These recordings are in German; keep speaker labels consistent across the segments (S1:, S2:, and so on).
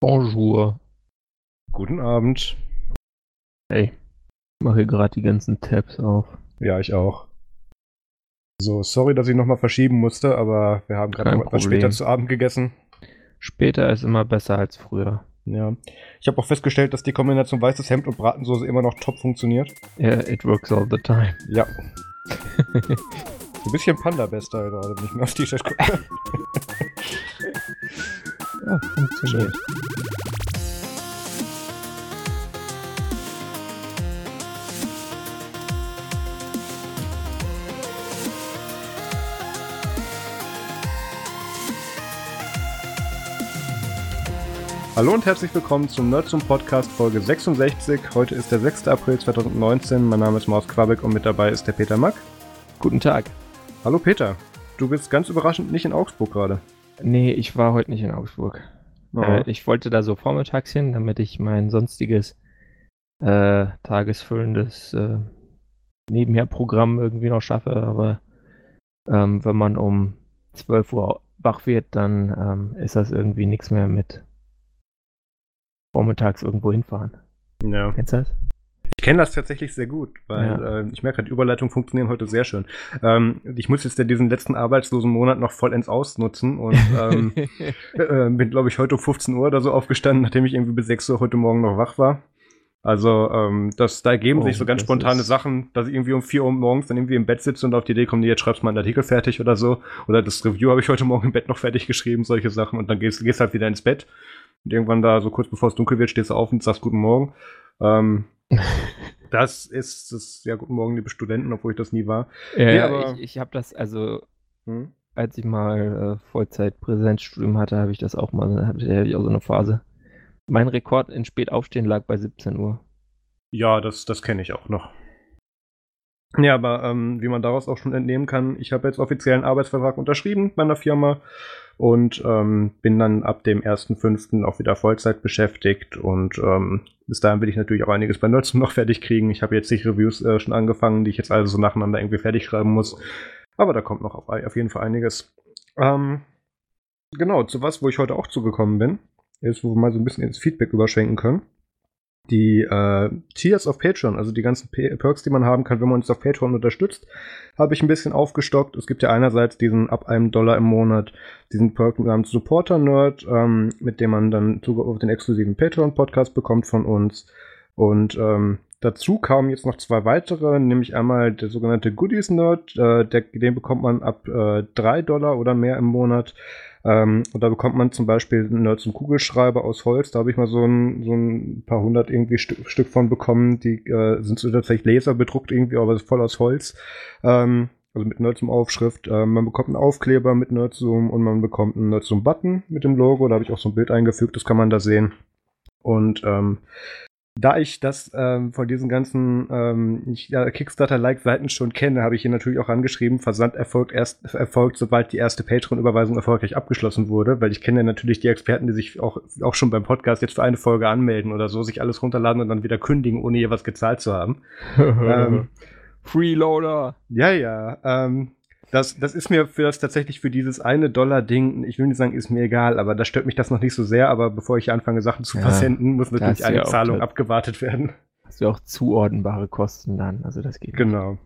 S1: Bonjour.
S2: Guten Abend.
S1: Hey, ich mache hier gerade die ganzen Tabs auf.
S2: Ja, ich auch. So, sorry, dass ich nochmal verschieben musste, aber wir haben gerade etwas später zu Abend gegessen.
S1: Später ist immer besser als früher.
S2: Ja. Ich habe auch festgestellt, dass die Kombination weißes Hemd und Bratensoße immer noch top funktioniert.
S1: Yeah, it works all the time.
S2: Ja. Ein bisschen Panda-Bester gerade, wenn ich mir aufs T-Shirt gucke.
S1: Ja, funktioniert.
S2: Hallo und herzlich willkommen zum Nerd zum Podcast Folge 66. Heute ist der 6. April 2019. Mein Name ist Maus Quabeck und mit dabei ist der Peter Mack.
S1: Guten Tag.
S2: Hallo Peter. Du bist ganz überraschend nicht in Augsburg gerade.
S1: Nee, ich war heute nicht in Augsburg.
S2: Oh.
S1: Äh, ich wollte da so vormittags hin, damit ich mein sonstiges äh, tagesfüllendes äh, Nebenher-Programm irgendwie noch schaffe. Aber ähm, wenn man um 12 Uhr wach wird, dann ähm, ist das irgendwie nichts mehr mit vormittags irgendwo hinfahren.
S2: ja.
S1: Kennst du das?
S2: Ich kenne das tatsächlich sehr gut, weil
S1: Ja.
S2: äh, ich merke, die Überleitungen funktionieren heute sehr schön. Ähm, ich muss jetzt ja diesen letzten arbeitslosen Monat noch vollends ausnutzen und ähm, äh, bin, glaube ich, heute um 15 Uhr oder so aufgestanden, nachdem ich irgendwie bis 6 Uhr heute Morgen noch wach war. Also, ähm, das, da ergeben
S1: Oh,
S2: sich so ganz spontane
S1: ist-
S2: Sachen, dass ich irgendwie um 4 Uhr morgens dann irgendwie im Bett sitze und auf die Idee komme, nee, jetzt schreibst du mal einen Artikel fertig oder so. Oder das Review habe ich heute Morgen im Bett noch fertig geschrieben, solche Sachen. Und dann gehst, gehst halt wieder ins Bett. Und irgendwann da, so kurz bevor es dunkel wird, stehst du auf und sagst Guten Morgen. Ähm, das ist das, ja, Guten Morgen, liebe Studenten, obwohl ich das nie war.
S1: Ja,
S2: Nee, aber-
S1: ich, ich habe das, also
S2: Hm?
S1: als ich mal äh, Vollzeit-Präsenzstudium hatte, habe ich das auch mal, hatte hatte ich auch so eine Phase. Mein Rekord in Spätaufstehen lag bei 17 Uhr.
S2: Ja, das, das kenne ich auch noch. Ja, aber ähm, wie man daraus auch schon entnehmen kann, ich habe jetzt offiziell einen Arbeitsvertrag unterschrieben bei einer Firma und ähm, bin dann ab dem 1.5. auch wieder Vollzeit beschäftigt und ähm, bis dahin will ich natürlich auch einiges bei Nerdsum noch fertig kriegen. Ich habe jetzt zig Reviews äh, schon angefangen, die ich jetzt also so nacheinander irgendwie fertig schreiben muss. Aber da kommt noch auf, auf jeden Fall einiges. Ähm, genau, zu was, wo ich heute auch zugekommen bin, ist, wo wir mal so ein bisschen ins Feedback überschwenken können die äh, Tiers auf Patreon, also die ganzen P Perks, die man haben kann, wenn man uns auf Patreon unterstützt, habe ich ein bisschen aufgestockt. Es gibt ja einerseits diesen ab einem Dollar im Monat, diesen Perk namens Supporter Nerd, ähm, mit dem man dann Zugriff auf den exklusiven Patreon-Podcast bekommt von uns. Und ähm, dazu kamen jetzt noch zwei weitere, nämlich einmal der sogenannte Goodies Nerd, äh, der, den bekommt man ab äh, 3 Dollar oder mehr im Monat. Ähm, und da bekommt man zum Beispiel Nerds und Kugelschreiber aus Holz. Da habe ich mal so ein, so ein paar hundert irgendwie Stück, Stück von bekommen. Die äh, sind so tatsächlich laserbedruckt irgendwie, aber voll aus Holz. Ähm, also mit Nerdsum Aufschrift. Ähm, man bekommt einen Aufkleber mit Nerdsum und man bekommt einen Nerdsum Button mit dem Logo. Da habe ich auch so ein Bild eingefügt, das kann man da sehen. Und ähm, da ich das ähm, von diesen ganzen ähm, ja, Kickstarter-like-Seiten schon kenne, habe ich hier natürlich auch angeschrieben, Versand erfolgt erst erfolgt, sobald die erste Patreon-Überweisung erfolgreich abgeschlossen wurde, weil ich kenne ja natürlich die Experten, die sich auch, auch schon beim Podcast jetzt für eine Folge anmelden oder so, sich alles runterladen und dann wieder kündigen, ohne je was gezahlt zu haben. Ähm,
S1: Freeloader!
S2: ja, ja. Ähm, das, das ist mir für das tatsächlich für dieses eine Dollar-Ding, ich will nicht sagen, ist mir egal, aber da stört mich das noch nicht so sehr, aber bevor ich anfange, Sachen zu
S1: Ja,
S2: versenden, muss natürlich eine
S1: ja
S2: Zahlung abgewartet werden.
S1: Hast du auch zuordnenbare Kosten dann, also das geht. nicht.
S2: Genau.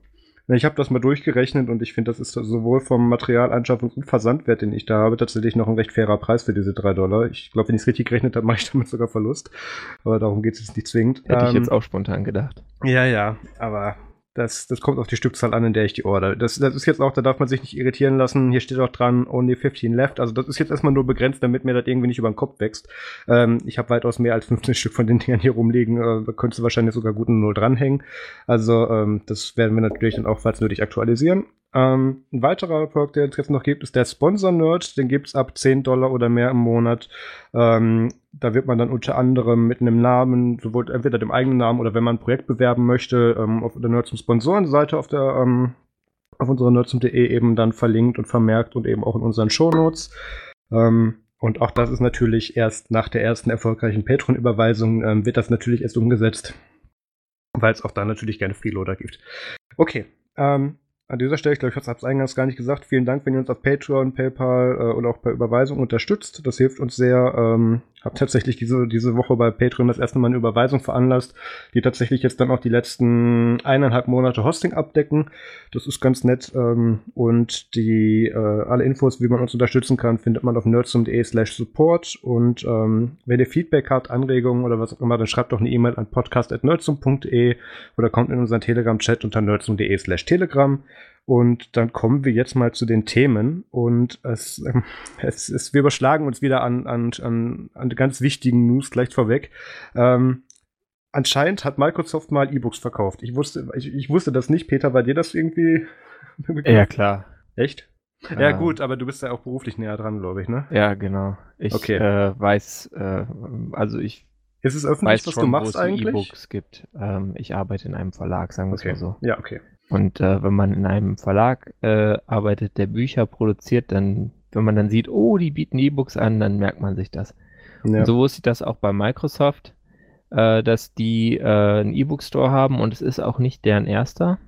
S2: Na, Ich habe das mal durchgerechnet und ich finde, das ist sowohl vom Materialanschaffung- und Versandwert, den ich da habe, tatsächlich noch ein recht fairer Preis für diese drei Dollar. Ich glaube, wenn ich es richtig gerechnet habe, mache ich damit sogar Verlust. Aber darum geht es jetzt nicht zwingend.
S1: Hätte ich
S2: Ähm,
S1: jetzt auch spontan gedacht.
S2: Ja, ja, aber das, das kommt auf die Stückzahl an, in der ich die order. Das, das ist jetzt auch, da darf man sich nicht irritieren lassen. Hier steht auch dran, only 15 left. Also das ist jetzt erstmal nur begrenzt, damit mir das irgendwie nicht über den Kopf wächst. Ähm, ich habe weitaus mehr als 15 Stück von den Dingern hier rumliegen. Äh, da könntest du wahrscheinlich sogar gut eine Null dranhängen. Also ähm, das werden wir natürlich dann auch, falls nötig, aktualisieren. Ähm, ein weiterer Perk, der es jetzt noch gibt, ist der Sponsor-Nerd. Den gibt's ab 10 Dollar oder mehr im Monat. Ähm, da wird man dann unter anderem mit einem Namen, sowohl entweder dem eigenen Namen oder wenn man ein Projekt bewerben möchte, ähm, auf der Nerds- und Sponsorenseite auf der ähm, auf unserer nerdsum.de eben dann verlinkt und vermerkt und eben auch in unseren Shownotes. Ähm, und auch das ist natürlich erst nach der ersten erfolgreichen Patreon-Überweisung ähm, wird das natürlich erst umgesetzt, weil es auch da natürlich gerne Freeloader gibt. Okay, ähm, an dieser Stelle, ich glaube, ich habe es eingangs gar nicht gesagt, vielen Dank, wenn ihr uns auf Patreon, PayPal äh, oder auch per Überweisung unterstützt. Das hilft uns sehr, ähm, habe tatsächlich diese, diese Woche bei Patreon das erste Mal eine Überweisung veranlasst, die tatsächlich jetzt dann auch die letzten eineinhalb Monate Hosting abdecken. Das ist ganz nett. Ähm, und die äh, alle Infos, wie man uns unterstützen kann, findet man auf nerdsum.de slash support. Und ähm, wenn ihr Feedback habt, Anregungen oder was auch immer, dann schreibt doch eine E-Mail an podcast.nerdsum.de oder kommt in unseren Telegram-Chat unter nerdsum.de slash telegram. Und dann kommen wir jetzt mal zu den Themen. Und es, ähm, es ist, wir überschlagen uns wieder an, an, an, an ganz wichtigen News gleich vorweg. Ähm, anscheinend hat Microsoft mal E-Books verkauft. Ich wusste, ich, ich wusste das nicht. Peter, war dir das irgendwie?
S1: ja, klar.
S2: Echt? Ja, ja, gut, aber du bist ja auch beruflich näher dran, glaube ich, ne?
S1: Ja, genau. Ich okay. äh, weiß, äh, also ich
S2: ist es öffentlich,
S1: was schon, du machst eigentlich? E-Books gibt. Ähm, ich arbeite in einem Verlag, sagen wir
S2: okay.
S1: es mal so.
S2: Ja, okay.
S1: Und äh, wenn man in einem Verlag äh, arbeitet, der Bücher produziert, dann, wenn man dann sieht, oh, die bieten E-Books an, dann merkt man sich das. Ja. So wusste ich das auch bei Microsoft, äh, dass die äh, einen E-Book-Store haben und es ist auch nicht deren erster.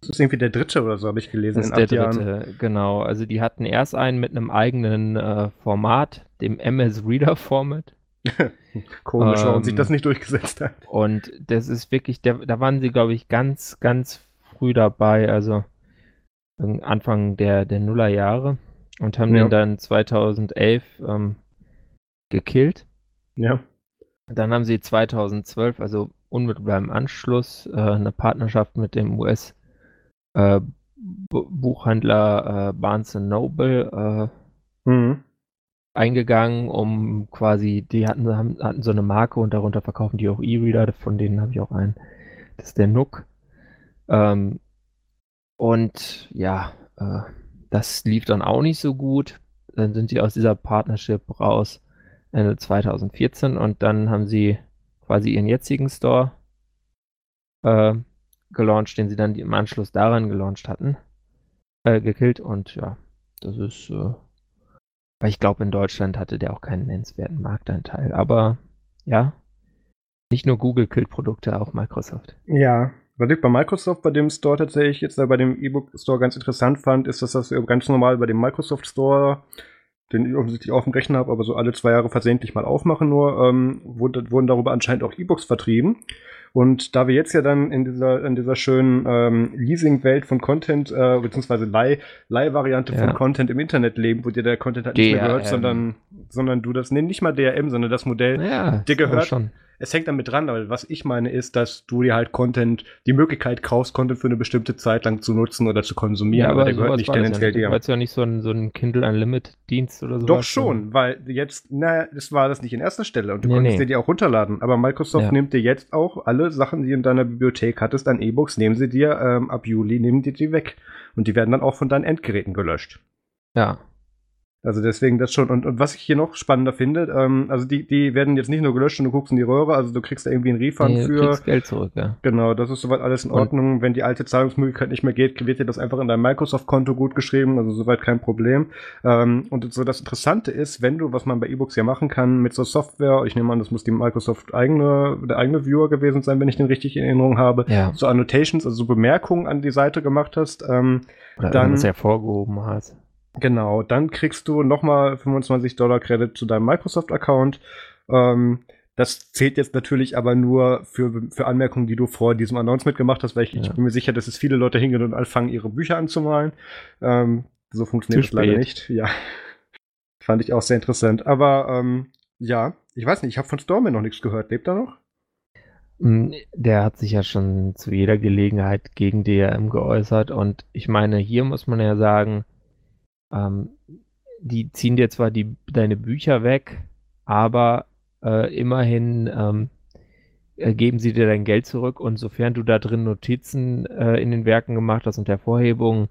S2: Das ist irgendwie der dritte oder so, habe ich gelesen.
S1: Das ist der dritte, Jahren. genau. Also die hatten erst einen mit einem eigenen äh, Format, dem MS Reader Format.
S2: Komisch, ähm, warum sich das nicht durchgesetzt hat.
S1: Und das ist wirklich, der, da waren sie, glaube ich, ganz, ganz früh dabei, also Anfang der, der Nullerjahre und haben ja. den dann 2011 ähm, gekillt.
S2: Ja.
S1: Dann haben sie 2012, also unmittelbar im Anschluss, äh, eine Partnerschaft mit dem US äh, Buchhändler äh, Barnes Noble äh, mhm. eingegangen, um quasi, die hatten, hatten so eine Marke und darunter verkaufen die auch E-Reader, von denen habe ich auch einen. Das ist der Nook. Ähm, und ja, äh, das lief dann auch nicht so gut. Dann sind sie aus dieser Partnership raus Ende 2014 und dann haben sie quasi ihren jetzigen Store äh, gelauncht, den sie dann im Anschluss daran gelauncht hatten, äh, gekillt und ja, das ist, äh, weil ich glaube, in Deutschland hatte der auch keinen nennenswerten Marktanteil, aber ja, nicht nur Google killt Produkte, auch Microsoft.
S2: Ja, was ich bei Microsoft bei dem Store tatsächlich jetzt bei dem E-Book Store ganz interessant fand, ist, dass das ganz normal bei dem Microsoft Store, den ich offensichtlich auf dem Rechner habe, aber so alle zwei Jahre versehentlich mal aufmachen nur, ähm, wurde, wurden darüber anscheinend auch E-Books vertrieben. Und da wir jetzt ja dann in dieser, in dieser schönen ähm, Leasing-Welt von Content, äh, beziehungsweise Leih-Variante ja. von Content im Internet leben, wo dir der Content halt nicht mehr gehört, sondern, sondern du das, nee, nicht mal DRM, sondern das Modell
S1: ja,
S2: dir gehört. Schon es hängt damit dran, aber was ich meine ist, dass du dir halt Content, die Möglichkeit kaufst, Content für eine bestimmte Zeit lang zu nutzen oder zu konsumieren,
S1: ja, aber,
S2: aber
S1: der gehört nicht tendenziell dir. War ja nicht so ein, so ein Kindle Unlimited Dienst oder so?
S2: Doch schon, weil jetzt, naja, das war das nicht in erster Stelle und du nee, konntest nee. dir die auch runterladen, aber Microsoft ja. nimmt dir jetzt auch alle Sachen, die du in deiner Bibliothek hattest an E-Books, nehmen sie dir ähm, ab Juli, nehmen die die weg und die werden dann auch von deinen Endgeräten gelöscht.
S1: Ja,
S2: also deswegen das schon. Und, und was ich hier noch spannender finde, ähm, also die, die werden jetzt nicht nur gelöscht und du guckst in die Röhre, also du kriegst da irgendwie einen Refund nee, für. Du kriegst
S1: Geld zurück, ja.
S2: Genau, das ist soweit alles in Ordnung. Und wenn die alte Zahlungsmöglichkeit nicht mehr geht, wird dir das einfach in dein Microsoft-Konto gut geschrieben, also soweit kein Problem. Ähm, und so das Interessante ist, wenn du, was man bei E-Books ja machen kann, mit so Software, ich nehme an, das muss die Microsoft eigene, der eigene Viewer gewesen sein, wenn ich den richtig in Erinnerung habe,
S1: ja.
S2: so Annotations, also so Bemerkungen an die Seite gemacht hast, ähm,
S1: Oder dann hervorgehoben hast.
S2: Genau, dann kriegst du nochmal 25 Dollar Credit zu deinem Microsoft-Account. Ähm, das zählt jetzt natürlich aber nur für, für Anmerkungen, die du vor diesem Announcement gemacht hast, weil ich, ja. ich bin mir sicher, dass es viele Leute hingehen und anfangen, ihre Bücher anzumalen. Ähm, so funktioniert das leider nicht. Ja. Fand ich auch sehr interessant. Aber ähm, ja, ich weiß nicht, ich habe von Stormy noch nichts gehört. Lebt er noch?
S1: Hm, der hat sich ja schon zu jeder Gelegenheit gegen DRM geäußert und ich meine, hier muss man ja sagen, ähm, die ziehen dir zwar die, deine Bücher weg, aber äh, immerhin ähm, äh, geben sie dir dein Geld zurück und sofern du da drin Notizen äh, in den Werken gemacht hast und Hervorhebungen,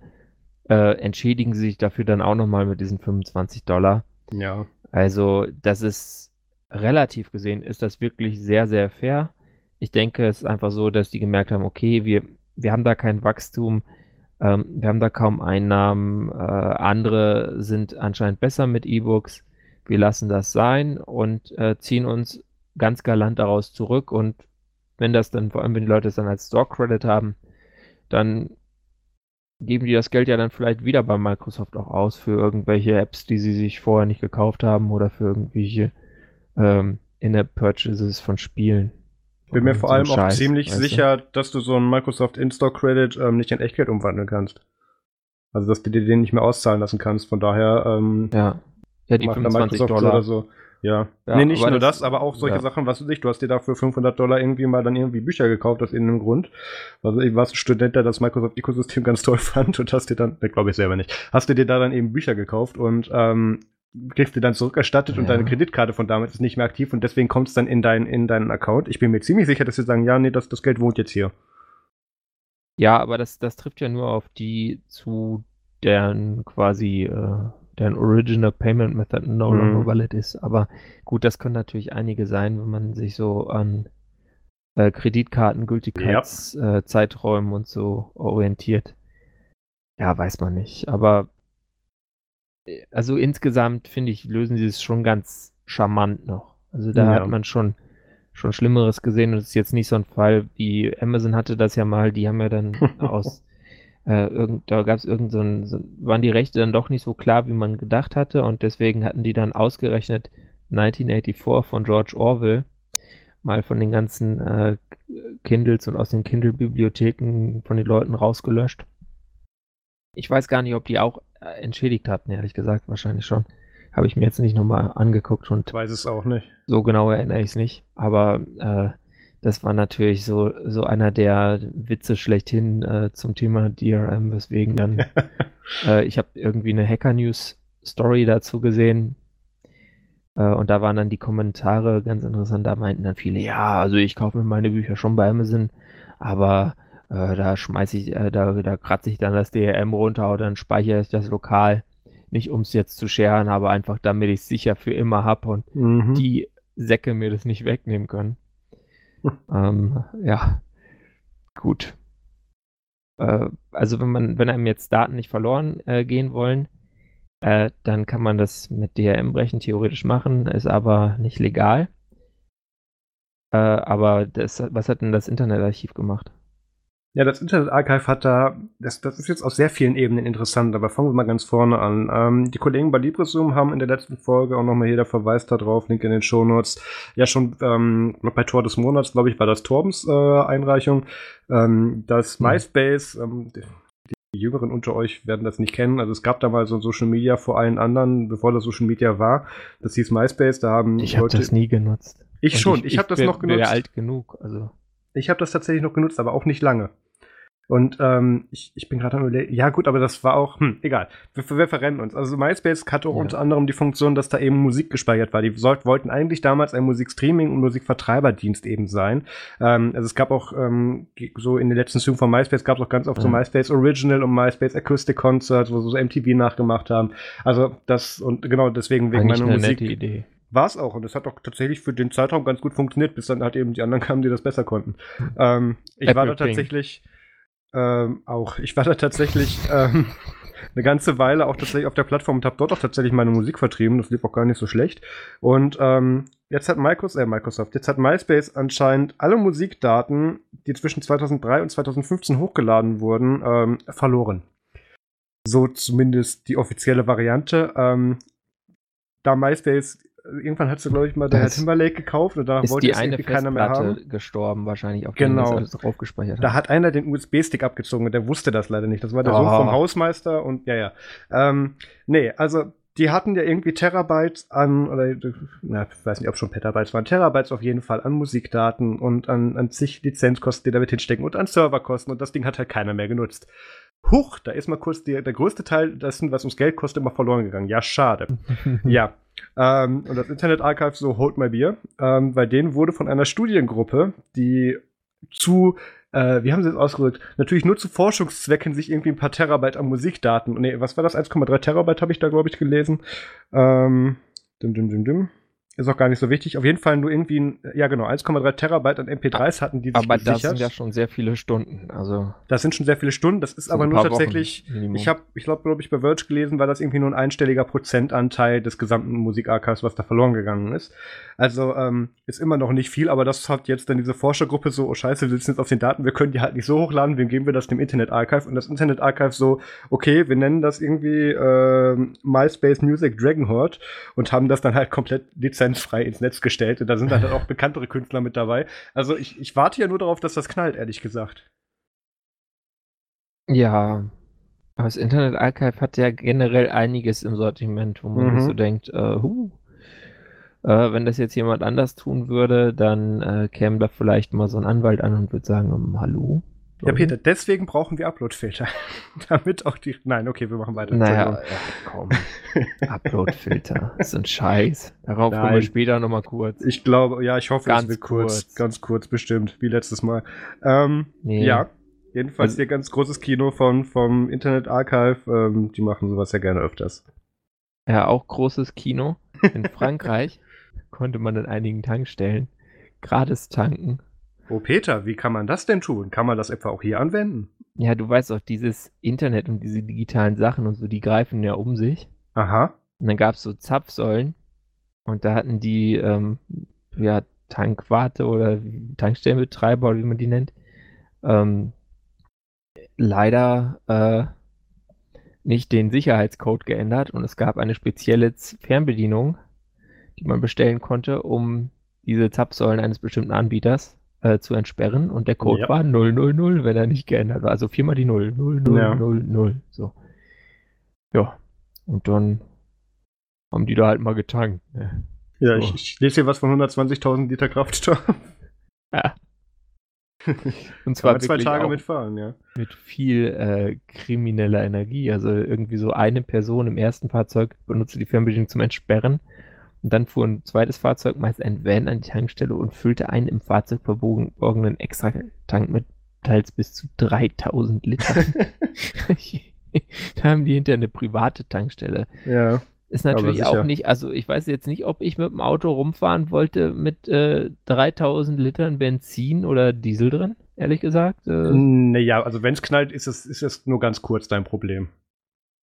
S1: äh, entschädigen sie sich dafür dann auch nochmal mit diesen 25 Dollar.
S2: Ja.
S1: Also das ist relativ gesehen, ist das wirklich sehr, sehr fair. Ich denke, es ist einfach so, dass die gemerkt haben, okay, wir, wir haben da kein Wachstum, ähm, wir haben da kaum Einnahmen. Äh, andere sind anscheinend besser mit E-Books. Wir lassen das sein und äh, ziehen uns ganz galant daraus zurück. Und wenn das dann, vor allem wenn die Leute es dann als Store Credit haben, dann geben die das Geld ja dann vielleicht wieder bei Microsoft auch aus für irgendwelche Apps, die sie sich vorher nicht gekauft haben oder für irgendwelche ähm, In-App-Purchases von Spielen.
S2: Ich bin mir vor so allem Scheiß, auch ziemlich sicher, du? dass du so einen Microsoft In-Store Credit ähm, nicht in Echtgeld umwandeln kannst. Also, dass du dir den nicht mehr auszahlen lassen kannst. Von daher, ähm,
S1: ja. Ja, die 25 Dollar.
S2: Oder so. Ja. ja nee, nicht nur das, das, aber auch solche ja. Sachen, was weiß ich, du hast dir dafür 500 Dollar irgendwie mal dann irgendwie Bücher gekauft aus irgendeinem Grund. Also ich war ein Student, der das Microsoft-Ökosystem ganz toll fand und hast dir dann, ne, glaube ich selber nicht, hast du dir da dann eben Bücher gekauft und ähm, kriegst du dann zurückerstattet ja. und deine Kreditkarte von damals ist nicht mehr aktiv und deswegen kommt es dann in, dein, in deinen Account. Ich bin mir ziemlich sicher, dass sie sagen, ja, nee, das, das Geld wohnt jetzt hier.
S1: Ja, aber das, das trifft ja nur auf die zu, deren quasi äh, deren Original Payment Method no longer mhm. valid ist. Aber gut, das können natürlich einige sein, wenn man sich so an äh, Kreditkarten, Gültigkeitszeiträumen yep. äh, und so orientiert. Ja, weiß man nicht. Aber also insgesamt finde ich, lösen sie es schon ganz charmant noch. Also da ja. hat man schon schon Schlimmeres gesehen und es ist jetzt nicht so ein Fall wie Amazon hatte das ja mal, die haben ja dann aus äh, irgend, da gab es irgend so ein, so, waren die Rechte dann doch nicht so klar, wie man gedacht hatte und deswegen hatten die dann ausgerechnet 1984 von George Orwell mal von den ganzen äh, Kindles und aus den Kindle-Bibliotheken von den Leuten rausgelöscht. Ich weiß gar nicht, ob die auch entschädigt hatten, ehrlich gesagt, wahrscheinlich schon. Habe ich mir jetzt nicht nochmal angeguckt und.
S2: Weiß es auch nicht.
S1: So genau erinnere ich es nicht. Aber äh, das war natürlich so, so einer der Witze schlechthin äh, zum Thema DRM, weswegen dann äh, ich habe irgendwie eine Hacker News Story dazu gesehen. Äh, und da waren dann die Kommentare ganz interessant. Da meinten dann viele, ja, also ich kaufe mir meine Bücher schon bei Amazon, aber äh, da schmeiße ich, äh, da, da kratze ich dann das DRM runter oder dann speichere ich das lokal. Nicht um es jetzt zu scheren, aber einfach damit ich es sicher für immer habe und mhm. die Säcke mir das nicht wegnehmen können ähm, ja, gut. Äh, also wenn man, wenn einem jetzt Daten nicht verloren äh, gehen wollen, äh, dann kann man das mit DRM-Brechen theoretisch machen, ist aber nicht legal. Äh, aber das, was hat denn das Internetarchiv gemacht?
S2: Ja, das Internet Archive hat da, das, das ist jetzt auf sehr vielen Ebenen interessant, aber fangen wir mal ganz vorne an. Ähm, die Kollegen bei LibreZoom haben in der letzten Folge auch nochmal hier der Verweis da drauf, Link in den Shownotes, ja schon ähm, bei Tor des Monats, glaube ich, war das Torbens äh, Einreichung, ähm, dass mhm. MySpace, ähm, die, Jüngeren unter euch werden das nicht kennen. Also es gab da mal so ein Social Media vor allen anderen, bevor das Social Media war. Das hieß MySpace. Da haben
S1: ich habe das nie genutzt.
S2: Ich Und schon. Ich, ich, ich habe das noch genutzt. Ich
S1: bin alt genug. Also
S2: ich habe das tatsächlich noch genutzt, aber auch nicht lange. Und ähm, ich, ich bin gerade am überlegen, ja gut, aber das war auch, hm, egal, wir, wir verrennen uns. Also MySpace hatte auch ja. unter anderem die Funktion, dass da eben Musik gespeichert war. Die sollt, wollten eigentlich damals ein Musikstreaming- und Musikvertreiberdienst eben sein. Ähm, also es gab auch ähm, so in den letzten Zügen von MySpace gab es auch ganz oft ja. so MySpace Original und MySpace Acoustic Concerts, wo sie so MTV nachgemacht haben. Also das und genau deswegen wegen
S1: meiner Musik. Nette Idee
S2: war es auch. Und es hat auch tatsächlich für den Zeitraum ganz gut funktioniert, bis dann halt eben die anderen kamen, die das besser konnten. Hm. Ähm, ich Apple war da tatsächlich ähm, auch. Ich war da tatsächlich ähm, eine ganze Weile auch tatsächlich auf der Plattform und habe dort auch tatsächlich meine Musik vertrieben. Das lief auch gar nicht so schlecht. Und ähm, jetzt hat Microsoft, äh, Microsoft, jetzt hat MySpace anscheinend alle Musikdaten, die zwischen 2003 und 2015 hochgeladen wurden, ähm, verloren. So zumindest die offizielle Variante. Ähm, da MySpace irgendwann hat du, glaube ich, mal der Herr Timberlake gekauft und da wollte
S1: es irgendwie keiner mehr haben. gestorben, wahrscheinlich,
S2: auf genau.
S1: alles drauf gespeichert
S2: hat. Da hat einer den USB-Stick abgezogen und der wusste das leider nicht. Das war der oh. Sohn vom Hausmeister und ja, ja. Ähm, nee, also die hatten ja irgendwie Terabytes an, oder na, ich weiß nicht, ob schon Petabytes waren, Terabytes auf jeden Fall an Musikdaten und an, an zig Lizenzkosten, die damit hinstecken und an Serverkosten und das Ding hat halt keiner mehr genutzt. Huch, da ist mal kurz die, der größte Teil dessen, was uns Geld kostet, immer verloren gegangen. Ja, schade. ja. Ähm, und das Internet Archive so Hold My Beer, ähm, bei denen wurde von einer Studiengruppe, die zu, äh, wie haben sie es ausgedrückt, natürlich nur zu Forschungszwecken sich irgendwie ein paar Terabyte an Musikdaten, nee, was war das, 1,3 Terabyte habe ich da, glaube ich, gelesen. Ähm, dim, dim, dim, dim. Ist auch gar nicht so wichtig. Auf jeden Fall nur irgendwie, ein, ja genau, 1,3 Terabyte an MP3s hatten die sich
S1: Aber gesichert. das sind ja schon sehr viele Stunden. Also
S2: das sind schon sehr viele Stunden. Das ist aber nur tatsächlich, ich habe, ich glaube, glaube ich, bei Verge gelesen, war das irgendwie nur ein einstelliger Prozentanteil des gesamten Musikarchives, was da verloren gegangen ist. Also ähm, ist immer noch nicht viel, aber das hat jetzt dann diese Forschergruppe so, oh scheiße, wir sitzen jetzt auf den Daten, wir können die halt nicht so hochladen, wem geben wir das dem Internet Archive? Und das Internet Archive so, okay, wir nennen das irgendwie äh, MySpace Music Dragonheart und haben das dann halt komplett lizenziert lizenzfrei ins Netz gestellt und da sind dann auch bekanntere Künstler mit dabei. Also ich, ich warte ja nur darauf, dass das knallt, ehrlich gesagt.
S1: Ja, aber das Internet Archive hat ja generell einiges im Sortiment, wo man
S2: Mhm.
S1: so denkt, äh, huh, äh, wenn das jetzt jemand anders tun würde, dann äh, käme da vielleicht mal so ein Anwalt an und würde sagen, um, hallo?
S2: Ja? Peter, deswegen brauchen wir Uploadfilter. Damit auch die. Nein, okay, wir machen weiter.
S1: Naja, ja, komm. Uploadfilter, das ist ein Scheiß. Darauf kommen wir später nochmal kurz.
S2: Ich glaube, ja, ich hoffe,
S1: Ganz
S2: es wird kurz.
S1: kurz.
S2: Ganz kurz, bestimmt, wie letztes Mal. Ähm,
S1: Nee.
S2: Ja, jedenfalls
S1: Also-
S2: hier ganz großes Kino von, vom Internet Archive. Ähm, die machen sowas ja gerne öfters.
S1: Ja, auch großes Kino. In Frankreich konnte man in einigen Tankstellen gratis tanken.
S2: Oh, Peter, wie kann man das denn tun? Kann man das etwa auch hier anwenden?
S1: Ja, du weißt auch, dieses Internet und diese digitalen Sachen und so, die greifen ja um sich.
S2: Aha.
S1: Und dann gab es so Zapfsäulen und da hatten die ähm, ja, Tankwarte oder Tankstellenbetreiber oder wie man die nennt, ähm, leider äh, nicht den Sicherheitscode geändert und es gab eine spezielle Fernbedienung, die man bestellen konnte, um diese Zapfsäulen eines bestimmten Anbieters äh, zu entsperren und der Code
S2: Ja.
S1: war 000, wenn er nicht geändert war. Also viermal die 0, 0, 0,
S2: Ja.
S1: 0, 0. So. Ja. Und dann haben die da halt mal getankt. Ne?
S2: Ja,
S1: So.
S2: ich, ich lese hier was von 120.000 Liter Kraftstoff.
S1: Ja. Und zwar
S2: zwei Tage mitfahren, ja.
S1: mit viel äh, krimineller Energie. Also irgendwie so eine Person im ersten Fahrzeug benutzte die Fernbedienung zum Entsperren. Und dann fuhr ein zweites Fahrzeug, meist ein Van, an die Tankstelle und füllte einen im Fahrzeug verborgenen Extra-Tank mit teils bis zu 3000 Litern. da haben die hinter eine private Tankstelle.
S2: ja.
S1: Ist natürlich auch nicht, also ich weiß jetzt nicht, ob ich mit dem Auto rumfahren wollte mit äh, 3000 Litern Benzin oder Diesel drin, ehrlich gesagt. Äh,
S2: Naja, also wenn es knallt, ist es, ist es nur ganz kurz dein Problem.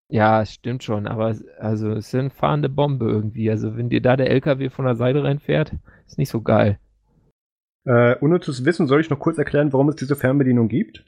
S1: Ja, es stimmt schon, aber also es ist eine fahrende Bombe irgendwie. Also wenn dir da der LKW von der Seite reinfährt, ist nicht so geil.
S2: Äh, unnützes Wissen, soll ich noch kurz erklären, warum es diese Fernbedienung gibt?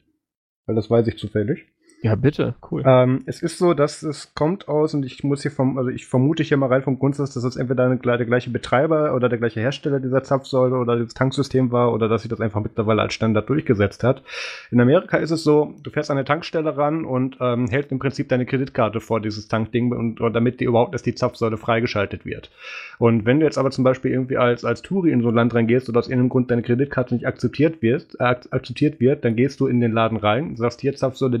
S2: Weil das weiß ich zufällig.
S1: Ja, bitte, cool.
S2: Ähm, es ist so, dass es kommt aus, und ich muss hier vom, also ich vermute hier mal rein vom Grundsatz, dass es entweder eine, der gleiche Betreiber oder der gleiche Hersteller dieser Zapfsäule oder dieses Tanksystem war oder dass sich das einfach mittlerweile als Standard durchgesetzt hat. In Amerika ist es so, du fährst an eine Tankstelle ran und ähm, hältst im Prinzip deine Kreditkarte vor dieses Tankding und, und damit die überhaupt erst die Zapfsäule freigeschaltet wird. Und wenn du jetzt aber zum Beispiel irgendwie als, als Touri in so ein Land reingehst oder aus irgendeinem Grund deine Kreditkarte nicht akzeptiert wird, äh, ak- akzeptiert wird, dann gehst du in den Laden rein, sagst hier Zapfsäule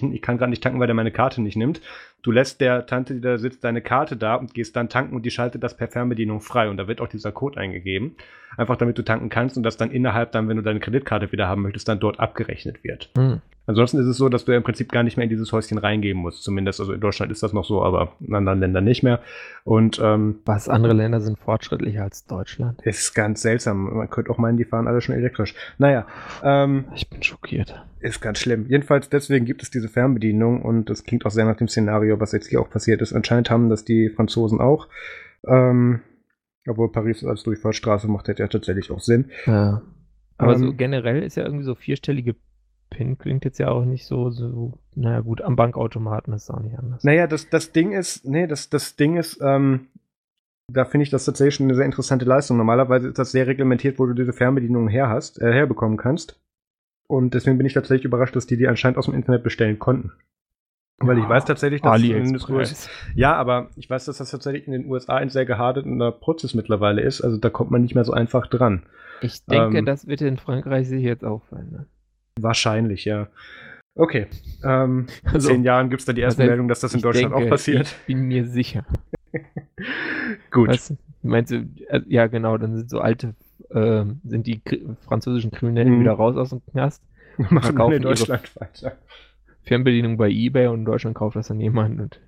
S2: Dingenskirchen, ich kann gerade nicht tanken, weil der meine Karte nicht nimmt. Du lässt der Tante, die da sitzt, deine Karte da und gehst dann tanken und die schaltet das per Fernbedienung frei und da wird auch dieser Code eingegeben. Einfach damit du tanken kannst und das dann innerhalb dann, wenn du deine Kreditkarte wieder haben möchtest, dann dort abgerechnet wird.
S1: Hm.
S2: Ansonsten ist es so, dass du ja im Prinzip gar nicht mehr in dieses Häuschen reingehen musst. Zumindest, also in Deutschland ist das noch so, aber in anderen Ländern nicht mehr. Und ähm,
S1: Was andere Länder sind fortschrittlicher als Deutschland.
S2: ist ganz seltsam. Man könnte auch meinen, die fahren alle schon elektrisch. Naja, ähm,
S1: Ich bin schockiert.
S2: ist ganz schlimm. Jedenfalls deswegen gibt es diese Fernbedienung und das klingt auch sehr nach dem Szenario, was jetzt hier auch passiert ist. Anscheinend haben das die Franzosen auch. Ähm, obwohl Paris als Durchfahrtsstraße macht, hätte ja tatsächlich auch Sinn.
S1: Ja. Aber so
S2: Ähm,
S1: generell ist ja irgendwie so vierstellige PIN klingt jetzt ja auch nicht so, so, naja gut, am Bankautomaten ist es auch nicht anders.
S2: Naja, das, das Ding ist, nee, das, das Ding ist, ähm, da finde ich das tatsächlich schon eine sehr interessante Leistung. Normalerweise ist das sehr reglementiert, wo du diese Fernbedienung her hast, äh, herbekommen kannst. Und deswegen bin ich tatsächlich überrascht, dass die die anscheinend aus dem Internet bestellen konnten. Weil ich
S1: Ja,
S2: weiß tatsächlich, dass in den. Ja, aber ich weiß, dass das tatsächlich in den USA ein sehr gehardeter Prozess mittlerweile ist. Also da kommt man nicht mehr so einfach dran.
S1: Ich denke,
S2: Ähm,
S1: das wird in Frankreich sich jetzt auch verändern.
S2: Wahrscheinlich, ja. Okay. Ähm, in
S1: Also,
S2: zehn Jahren gibt es dann die erste
S1: heißt,
S2: Meldung, dass das in Deutschland
S1: denke,
S2: auch passiert.
S1: Ich bin mir sicher.
S2: Gut.
S1: Was? Meinst du, äh, ja genau, dann sind so alte, äh, sind die französischen Kriminellen
S2: Mhm.
S1: wieder raus aus dem Knast.
S2: Machen wir
S1: verkaufen
S2: in Deutschland weiter.
S1: Fernbedienung bei Ebay und in Deutschland kauft das dann jemand und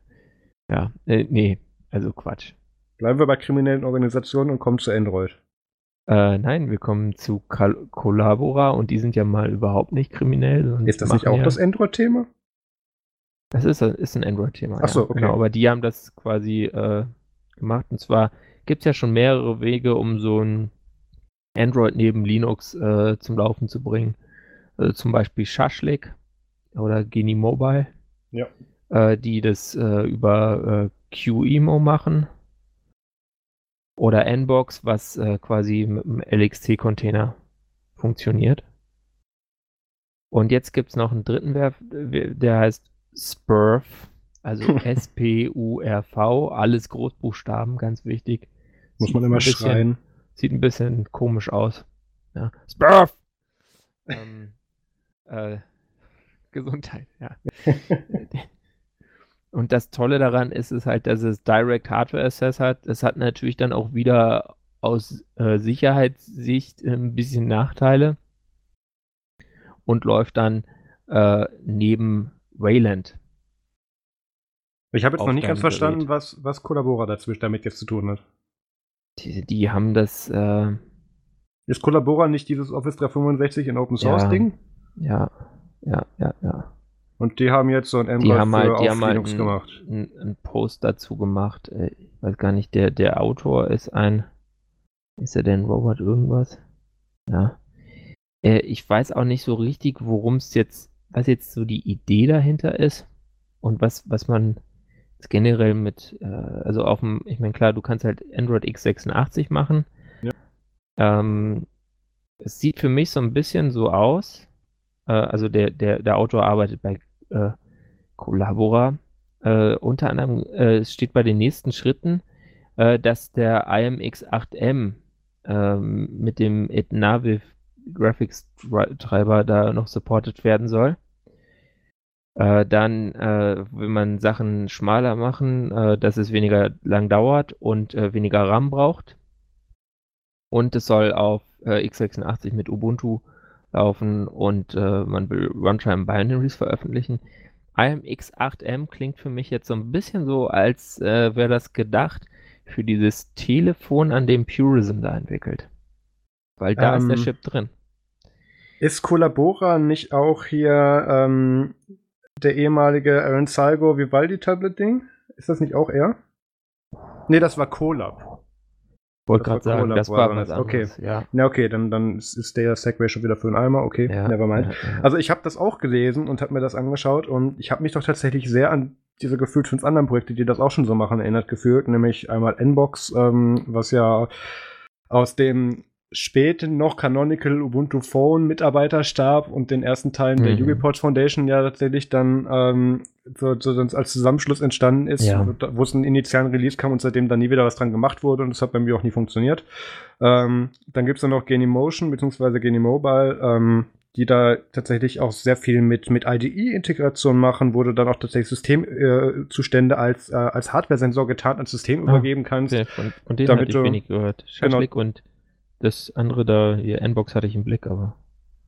S1: ja, äh, nee, also Quatsch.
S2: Bleiben wir bei kriminellen Organisationen und kommen zu Android.
S1: Äh, nein, wir kommen zu Kal Collabora und die sind ja mal überhaupt nicht kriminell.
S2: Ist das nicht auch
S1: ja,
S2: das Android-Thema?
S1: Das ist, ist ein Android-Thema.
S2: Ach so,
S1: ja,
S2: okay.
S1: Genau, aber die haben das quasi äh, gemacht. Und zwar gibt es ja schon mehrere Wege, um so ein Android neben Linux äh, zum Laufen zu bringen. Also zum Beispiel Shashlik oder Genie Mobile,
S2: Ja.
S1: äh, die das äh, über äh, QEMO machen. Oder Nbox, was äh, quasi mit einem LXT-Container funktioniert. Und jetzt gibt es noch einen dritten Werf, der heißt Spurf, also S-P-U-R-V, alles Großbuchstaben, ganz wichtig.
S2: Muss sieht man immer bisschen, schreien.
S1: Sieht ein bisschen komisch aus. Ja. Spurf! ähm, äh, Gesundheit, ja. Und das Tolle daran ist es halt, dass es Direct Hardware Access hat. Es hat natürlich dann auch wieder aus äh, Sicherheitssicht ein bisschen Nachteile und läuft dann äh, neben Wayland.
S2: Ich habe jetzt noch nicht ganz verstanden, was, was Collabora dazwischen damit jetzt zu tun hat.
S1: Die, die haben das. Äh,
S2: ist Collabora nicht dieses Office 365 in Open Source
S1: ja,
S2: Ding?
S1: Ja, ja, ja, ja.
S2: Und die haben jetzt so ein
S1: haben halt, die haben Linux halt gemacht. Einen Post dazu gemacht. Äh, ich weiß gar nicht, der, der Autor ist ein. Ist er denn Robert irgendwas? Ja. Äh, ich weiß auch nicht so richtig, worum es jetzt, was jetzt so die Idee dahinter ist und was, was man generell mit, äh, also auf dem, ich meine, klar, du kannst halt Android x86 machen. Ja. Ähm, es sieht für mich so ein bisschen so aus, also der, der, der Autor arbeitet bei äh, Collabora. Äh, unter anderem äh, steht bei den nächsten Schritten, äh, dass der IMX8M ähm, mit dem Etnaviv Graphics Treiber da noch supported werden soll. Äh, dann äh, will man Sachen schmaler machen, äh, dass es weniger lang dauert und weniger RAM braucht. Und es soll auf äh, x86 mit Ubuntu laufen und äh, man will Runtime Binaries veröffentlichen. IMX8M klingt für mich jetzt so ein bisschen so, als wäre das gedacht für dieses Telefon, an dem Purism da entwickelt. Weil da ähm, ist der ähm, Chip drin.
S2: Ist Collabora nicht auch hier ähm, der ehemalige Aaron Salgo Vivaldi Tablet Ding? Ist das nicht auch er? Nee, das war Colab.
S1: Wollte gerade sagen, das war was
S2: anderes, okay. ja. Na okay, dann, dann ist der Segway schon wieder für einen Eimer, okay, ja, nevermind. Ja, ja. Also ich habe das auch gelesen und habe mir das angeschaut und ich habe mich doch tatsächlich sehr an diese gefühlt fünf anderen Projekte, die das auch schon so machen, erinnert gefühlt, nämlich einmal Nbox, ähm, was ja aus dem späten noch Canonical Ubuntu Phone Mitarbeiterstab und den ersten Teilen mhm. der UbiPort Foundation ja tatsächlich dann ähm, so, so als Zusammenschluss entstanden ist, ja. wo es einen initialen Release kam und seitdem dann nie wieder was dran gemacht wurde und das hat bei mir auch nie funktioniert. Ähm, dann gibt es dann noch Genymotion bzw. Genymobile, ähm, die da tatsächlich auch sehr viel mit, mit IDE-Integration machen, wo du dann auch tatsächlich Systemzustände äh, als, äh, als Hardware-Sensor getan ans System ah, übergeben kannst.
S1: Okay. Von, von denen damit hatte ich wenig gehört. Genau, und das andere da, hier Nbox hatte ich im Blick, aber.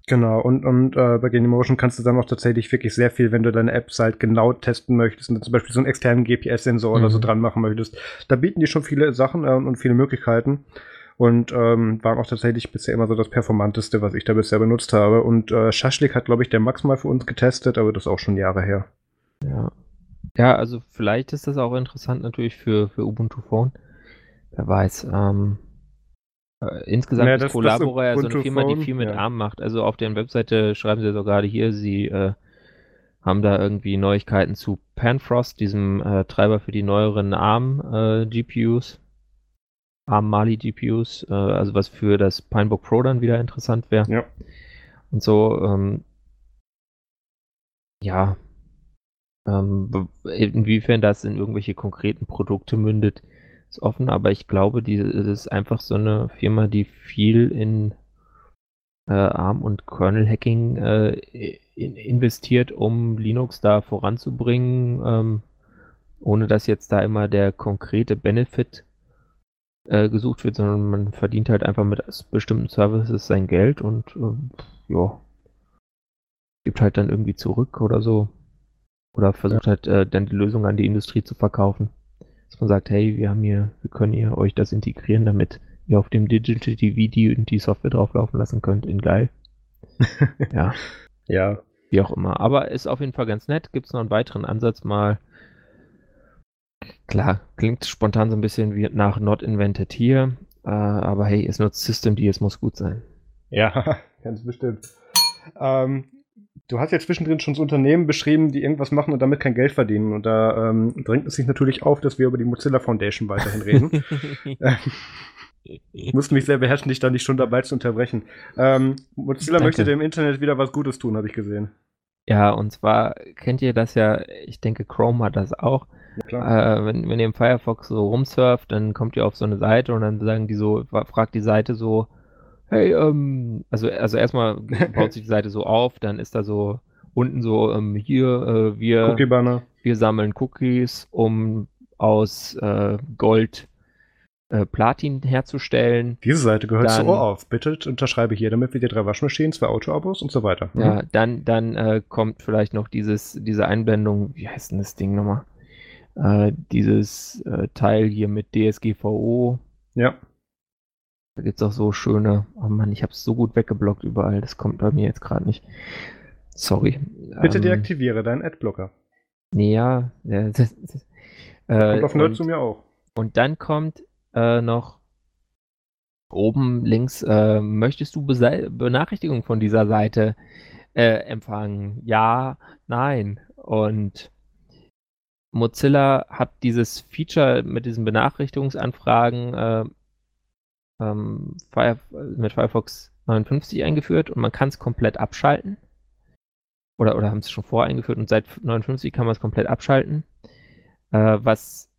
S2: Genau, und, und äh, bei Genymotion kannst du dann auch tatsächlich wirklich sehr viel, wenn du deine Apps halt genau testen möchtest und zum Beispiel so einen externen GPS-Sensor mhm. oder so mhm. dran machen möchtest. Da bieten die schon viele Sachen äh, und viele Möglichkeiten. Und ähm, waren auch tatsächlich bisher immer so das performanteste, was ich da bisher benutzt habe. Und äh, Schaschlik hat, glaube ich, der Max mal für uns getestet, aber das ist auch schon Jahre her.
S1: Ja. Ja, also vielleicht ist das auch interessant natürlich für, für Ubuntu Phone. Wer weiß. Ähm, äh, insgesamt ja, ist Collabora ja so eine Firma, die viel mit ja. ARM macht. Also auf deren Webseite schreiben sie so gerade hier, sie äh, haben da irgendwie Neuigkeiten zu Panfrost, diesem äh, Treiber für die neueren ARM-GPUs. Äh, ARM Mali GPUs, äh, also was für das Pinebook Pro dann wieder interessant wäre.
S2: Ja.
S1: Und so, ähm, ja, ähm, inwiefern das in irgendwelche konkreten Produkte mündet, ist offen, aber ich glaube, die das ist einfach so eine Firma, die viel in äh, ARM und Kernel-Hacking äh, in, investiert, um Linux da voranzubringen, ähm, ohne dass jetzt da immer der konkrete Benefit äh, gesucht wird, sondern man verdient halt einfach mit bestimmten Services sein Geld und äh, ja, gibt halt dann irgendwie zurück oder so. Oder versucht ja. halt äh, dann die Lösung an die Industrie zu verkaufen dass man sagt, hey, wir haben hier, wir können hier euch das integrieren, damit ihr auf dem Digital TV die, die Software drauflaufen lassen könnt, in geil. ja.
S2: Ja.
S1: Wie auch immer. Aber ist auf jeden Fall ganz nett. Gibt es noch einen weiteren Ansatz mal? Klar, klingt spontan so ein bisschen wie nach Not Invented here. Äh, aber hey, es nutzt System, die es muss gut sein.
S2: Ja, ganz bestimmt. Ähm, du hast ja zwischendrin schon so Unternehmen beschrieben, die irgendwas machen und damit kein Geld verdienen. Und da ähm, drängt es sich natürlich auf, dass wir über die Mozilla Foundation weiterhin reden. ich musste mich sehr beherrschen, dich da nicht schon dabei zu unterbrechen. Ähm, Mozilla Danke. möchte dem Internet wieder was Gutes tun, habe ich gesehen.
S1: Ja, und zwar kennt ihr das ja, ich denke, Chrome hat das auch. Ja, äh, wenn, wenn ihr im Firefox so rumsurft, dann kommt ihr auf so eine Seite und dann sagen die so, fragt die Seite so, hey, ähm, also, also erstmal baut sich die Seite so auf, dann ist da so unten so, ähm, hier, äh, wir, wir sammeln Cookies, um aus äh, Gold äh, Platin herzustellen.
S2: Diese Seite gehört dann, zu auf. Bitte unterschreibe hier, damit wir dir drei Waschmaschinen, zwei Autoabos und so weiter.
S1: Mhm. Ja, dann, dann äh, kommt vielleicht noch dieses, diese Einblendung, wie heißt denn das Ding nochmal? Äh, dieses äh, Teil hier mit DSGVO.
S2: Ja.
S1: Da gibt es auch so schöne, oh Mann, ich habe es so gut weggeblockt überall, das kommt bei mir jetzt gerade nicht. Sorry.
S2: Bitte ähm, deaktiviere deinen Adblocker.
S1: Nee, ja. ja das,
S2: das, äh, kommt auf Nerd zu mir auch.
S1: Und dann kommt äh, noch oben links, äh, möchtest du Bese Benachrichtigung von dieser Seite äh, empfangen? Ja, nein. Und Mozilla hat dieses Feature mit diesen Benachrichtigungsanfragen äh, ähm, Fire mit Firefox 59 eingeführt und man kann es komplett abschalten. Oder, oder haben es schon vorher eingeführt und seit 59 kann man es komplett abschalten. Äh, was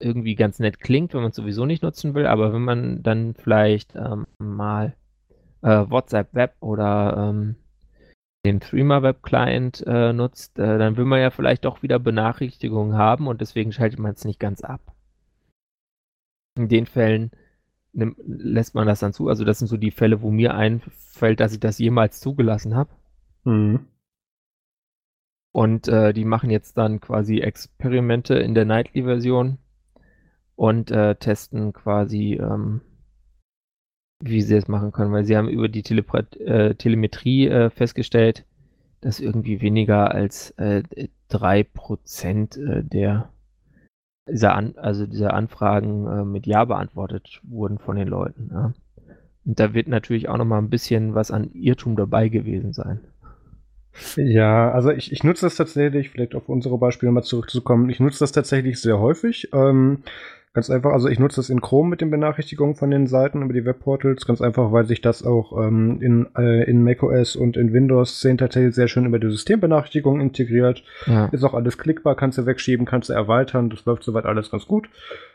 S1: irgendwie ganz nett klingt, wenn man es sowieso nicht nutzen will, aber wenn man dann vielleicht ähm, mal äh, WhatsApp Web oder ähm, den Threema Web Client äh, nutzt, äh, dann will man ja vielleicht doch wieder Benachrichtigungen haben und deswegen schaltet man es nicht ganz ab. In den Fällen nimmt, lässt man das dann zu. Also das sind so die Fälle, wo mir einfällt, dass ich das jemals zugelassen habe. Mhm. Und äh, die machen jetzt dann quasi Experimente in der Nightly-Version und äh, testen quasi, ähm, wie sie es machen können, weil sie haben über die Tele äh, Telemetrie äh, festgestellt, dass irgendwie weniger als äh, 3% äh, der dieser, An also dieser Anfragen äh, mit Ja beantwortet wurden von den Leuten. Ja. Und da wird natürlich auch noch mal ein bisschen was an Irrtum dabei gewesen sein.
S2: Ja, also ich, ich nutze das tatsächlich, vielleicht auf unsere Beispiele mal zurückzukommen, ich nutze das tatsächlich sehr häufig. Ähm, Ganz einfach, also ich nutze das in Chrome mit den Benachrichtigungen von den Seiten über die Webportals, ganz einfach, weil sich das auch ähm, in, äh, in macOS und in Windows 10 tatsächlich sehr schön über die Systembenachrichtigungen integriert. Ja. Ist auch alles klickbar, kannst du wegschieben, kannst du erweitern, das läuft soweit alles ganz gut.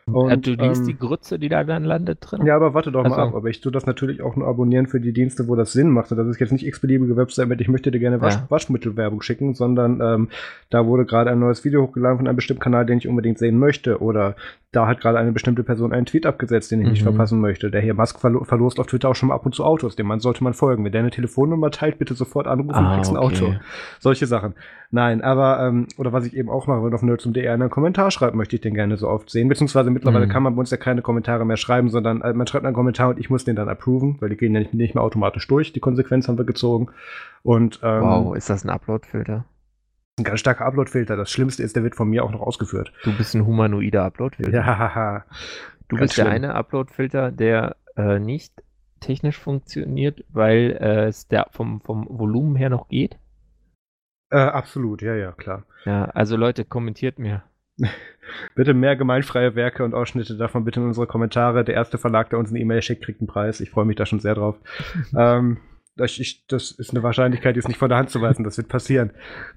S1: Und, ja, du liest ähm, die Grütze, die da dann landet drin?
S2: Ja, aber warte doch also. mal ab. Aber ich tue das natürlich auch nur abonnieren für die Dienste, wo das Sinn macht. Und das ist jetzt nicht x-beliebige Website mit, ich möchte dir gerne Wasch ja. Waschmittelwerbung schicken, sondern ähm, da wurde gerade ein neues Video hochgeladen von einem bestimmten Kanal, den ich unbedingt sehen möchte. Oder da hat gerade eine bestimmte Person einen Tweet abgesetzt, den ich mhm. nicht verpassen möchte. Der hier Musk verlo verlost auf Twitter auch schon mal ab und zu Autos, dem man sollte man folgen. Wenn der eine Telefonnummer teilt, bitte sofort anrufen, ah, kriegst ein okay. Auto. Solche Sachen. Nein, aber, ähm, oder was ich eben auch mache, wenn auf nerdsum.de einen Kommentar schreibt, möchte ich den gerne so oft sehen. Beziehungsweise mittlerweile mhm. kann man bei uns ja keine Kommentare mehr schreiben, sondern äh, man schreibt einen Kommentar und ich muss den dann approven, weil die gehen ja nicht, nicht mehr automatisch durch. Die Konsequenz haben wir gezogen. Und, ähm,
S1: wow, ist das ein Upload-Filter?
S2: Ein ganz starker Upload-Filter. Das Schlimmste ist, der wird von mir auch noch ausgeführt.
S1: Du bist ein humanoider Upload-Filter.
S2: Ja,
S1: Du bist schlimm. der eine Upload-Filter, der äh, nicht technisch funktioniert, weil äh, es der vom, vom Volumen her noch geht.
S2: Äh, absolut, ja, ja, klar.
S1: Ja, also Leute, kommentiert mir.
S2: bitte mehr gemeinfreie Werke und Ausschnitte davon bitte in unsere Kommentare. Der erste Verlag, der uns eine E-Mail schickt, kriegt einen Preis. Ich freue mich da schon sehr drauf. ähm, das, ich, das, ist eine Wahrscheinlichkeit, die ist nicht von der Hand zu weisen. Das wird passieren.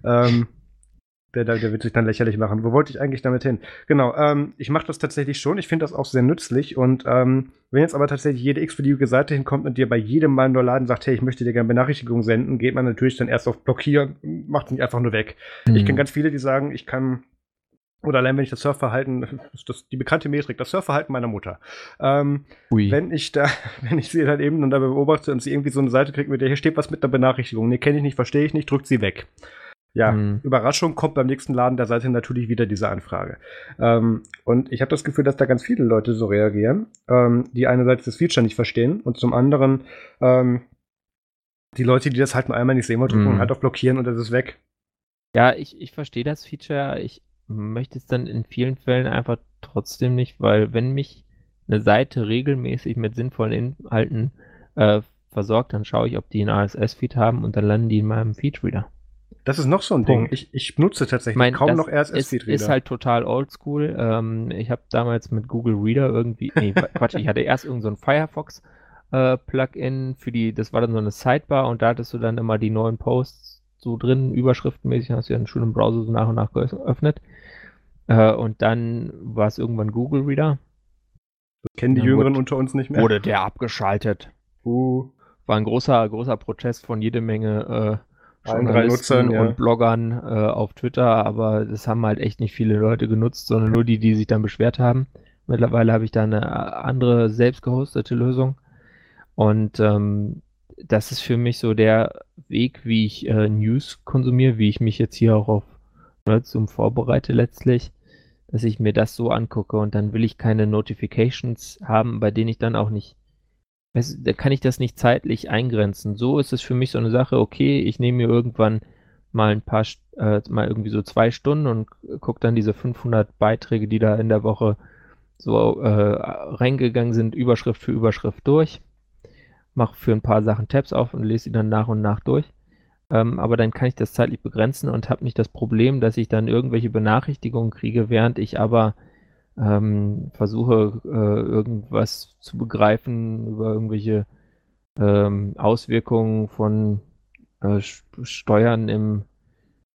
S2: Ähm, der, der wird sich dann lächerlich machen. Wo wollte ich eigentlich damit hin? Genau, ähm, ich mache das tatsächlich schon. Ich finde das auch sehr nützlich. Und ähm, wenn jetzt aber tatsächlich jede x-beliebige Seite hinkommt und dir bei jedem Mal nur Laden sagt, hey, ich möchte dir gerne Benachrichtigungen senden, geht man natürlich dann erst auf Blockieren und macht es nicht einfach nur weg. Mhm. Ich kenne ganz viele, die sagen, ich kann oder allein wenn ich das Surfverhalten, das die bekannte Metrik, das Surfverhalten meiner Mutter. Ähm, wenn ich da, wenn ich sie dann eben dann dabei beobachte und sie irgendwie so eine Seite kriegt, mit der hier steht was mit der Benachrichtigung, nee, kenne ich nicht, verstehe ich nicht, drückt sie weg. Ja, mhm. Überraschung kommt beim nächsten Laden der Seite natürlich wieder diese Anfrage. Ähm, und ich habe das Gefühl, dass da ganz viele Leute so reagieren, ähm, die einerseits das Feature nicht verstehen und zum anderen ähm, die Leute, die das halt nur einmal nicht sehen wollen, drücken mhm. halt auf blockieren und das ist weg.
S1: Ja, ich, ich verstehe das Feature. Ich möchte es dann in vielen Fällen einfach trotzdem nicht, weil wenn mich eine Seite regelmäßig mit sinnvollen Inhalten äh, versorgt, dann schaue ich, ob die einen RSS-Feed haben und dann landen die in meinem Feedreader.
S2: Das ist noch so ein
S1: Punkt.
S2: Ding. Ich, ich nutze tatsächlich
S1: mein,
S2: kaum noch
S1: ist,
S2: RSS-Feed-Reader.
S1: ist halt total oldschool. Ähm, ich habe damals mit Google Reader irgendwie, nee, Quatsch, ich hatte erst irgend so ein Firefox äh, Plugin für die, das war dann so eine Sidebar und da hattest du dann immer die neuen Posts so drin, überschriftenmäßig, hast du ja einen schönen Browser so nach und nach geöffnet. Äh, und dann war es irgendwann Google Reader.
S2: das kennen die Jüngeren unter uns nicht mehr.
S1: Wurde der abgeschaltet.
S2: Uh,
S1: War ein großer, großer Protest von jede Menge äh, Journalisten
S2: Nutzern, ja.
S1: und Bloggern äh, auf Twitter, aber das haben halt echt nicht viele Leute genutzt, sondern nur die, die sich dann beschwert haben. Mittlerweile habe ich da eine andere selbst gehostete Lösung. Und ähm, das ist für mich so der Weg, wie ich äh, News konsumiere, wie ich mich jetzt hier auch auf Nerdsum vorbereite letztlich, dass ich mir das so angucke und dann will ich keine Notifications haben, bei denen ich dann auch nicht, weißt, du, da kann ich das nicht zeitlich eingrenzen. So ist es für mich so eine Sache, okay, ich nehme mir irgendwann mal ein paar, äh, mal irgendwie so zwei Stunden und gucke dann diese 500 Beiträge, die da in der Woche so äh, reingegangen sind, Überschrift für Überschrift durch. Mache für ein paar Sachen Tabs auf und lese sie dann nach und nach durch. Ähm, aber dann kann ich das zeitlich begrenzen und habe nicht das Problem, dass ich dann irgendwelche Benachrichtigungen kriege, während ich aber ähm, versuche, äh, irgendwas zu begreifen über irgendwelche ähm, Auswirkungen von äh, St- Steuern im,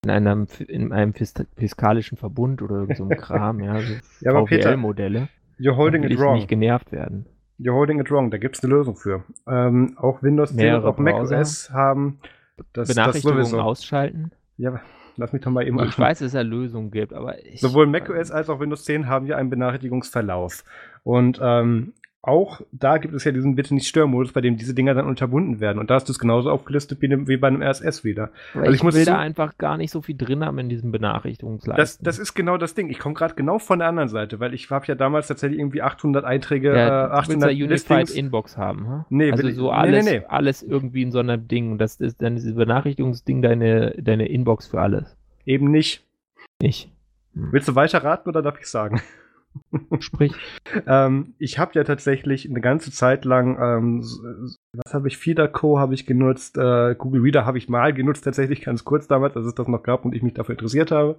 S1: in einem, in einem fis- fiskalischen Verbund oder so einem Kram, ja, so
S2: Ja,
S1: VWL-Modelle.
S2: you're holding it wrong.
S1: nicht genervt werden.
S2: You're holding it wrong. Da gibt es eine Lösung für. Ähm, auch Windows 10 und auch macOS haben das, das
S1: Benachrichtigungen
S2: sowieso.
S1: ausschalten.
S2: Ja, lass mich doch mal eben
S1: Ich weiß, dass es da Lösungen gibt, aber ich,
S2: Sowohl macOS als auch Windows 10 haben ja einen Benachrichtigungsverlauf. Und ähm, auch da gibt es ja diesen Bitte nicht Störmodus, bei dem diese Dinger dann unterbunden werden. Und da ist das genauso aufgelistet wie, wie bei einem RSS wieder.
S1: aber
S2: also
S1: ich,
S2: ich muss
S1: will da einfach gar nicht so viel drin haben in diesem Benachrichtigungsleisten.
S2: Das, das ist genau das Ding. Ich komme gerade genau von der anderen Seite, weil ich habe ja damals tatsächlich irgendwie 800 Einträge,
S1: ja,
S2: äh,
S1: du willst
S2: 800
S1: Unified. Inbox haben, ha?
S2: Nee,
S1: also so
S2: nee,
S1: alles,
S2: nee, nee.
S1: alles irgendwie in so einem Ding. Und das ist dann dieses Benachrichtigungsding deine, deine Inbox für alles.
S2: Eben nicht.
S1: Nicht.
S2: Willst du weiter raten oder darf ich sagen?
S1: Sprich,
S2: Ähm, ich habe ja tatsächlich eine ganze Zeit lang, ähm, was habe ich, Feeder Co. habe ich genutzt, äh, Google Reader habe ich mal genutzt, tatsächlich ganz kurz damals, als es das noch gab und ich mich dafür interessiert habe.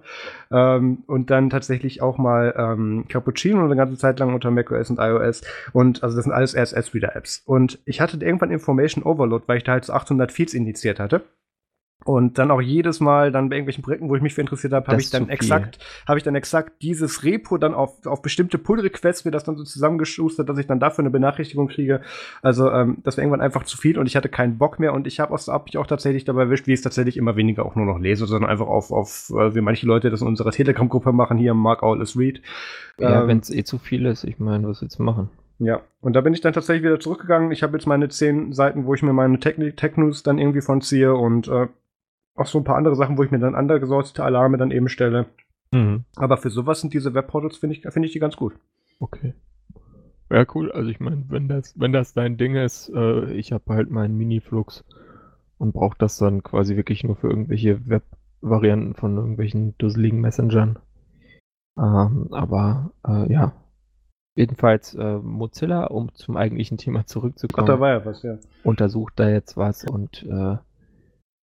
S2: Ähm, und dann tatsächlich auch mal ähm, Cappuccino eine ganze Zeit lang unter macOS und iOS. Und also das sind alles RSS-Reader-Apps. Und ich hatte irgendwann Information Overload, weil ich da halt so 800 Feeds indiziert hatte. Und dann auch jedes Mal dann bei irgendwelchen Projekten, wo ich mich für interessiert habe, habe ich dann exakt habe ich dann exakt dieses Repo dann auf, auf bestimmte Pull-Requests mir das dann so zusammengeschustert, dass ich dann dafür eine Benachrichtigung kriege. Also ähm, das war irgendwann einfach zu viel und ich hatte keinen Bock mehr und ich habe auch, hab mich auch tatsächlich dabei erwischt, wie ich es tatsächlich immer weniger auch nur noch lese, sondern einfach auf, auf äh, wie manche Leute das in unserer Telegram-Gruppe machen, hier Mark All is Read.
S1: ja,
S2: Ähm,
S1: wenn es eh zu viel ist, ich meine, was du machen?
S2: ja, und da bin ich dann tatsächlich wieder zurückgegangen. Ich habe jetzt meine zehn Seiten, wo ich mir meine Tech-News dann irgendwie von ziehe und äh, auch so ein paar andere Sachen, wo ich mir dann andere gesortete Alarme dann eben stelle. Aber für sowas sind diese Webportals, finde ich, finde ich die ganz gut.
S1: Okay. Ja, cool. Also ich meine, wenn das, wenn das dein Ding ist, äh, ich habe halt meinen Mini-Flux und brauche das dann quasi wirklich nur für irgendwelche Web-Varianten von irgendwelchen dusseligen Messengern. Ähm, aber äh, ja. Jedenfalls äh, Mozilla, um zum eigentlichen Thema
S2: Ach,
S1: zurückzukommen,
S2: da war ja was, ja.
S1: untersucht da jetzt was und äh,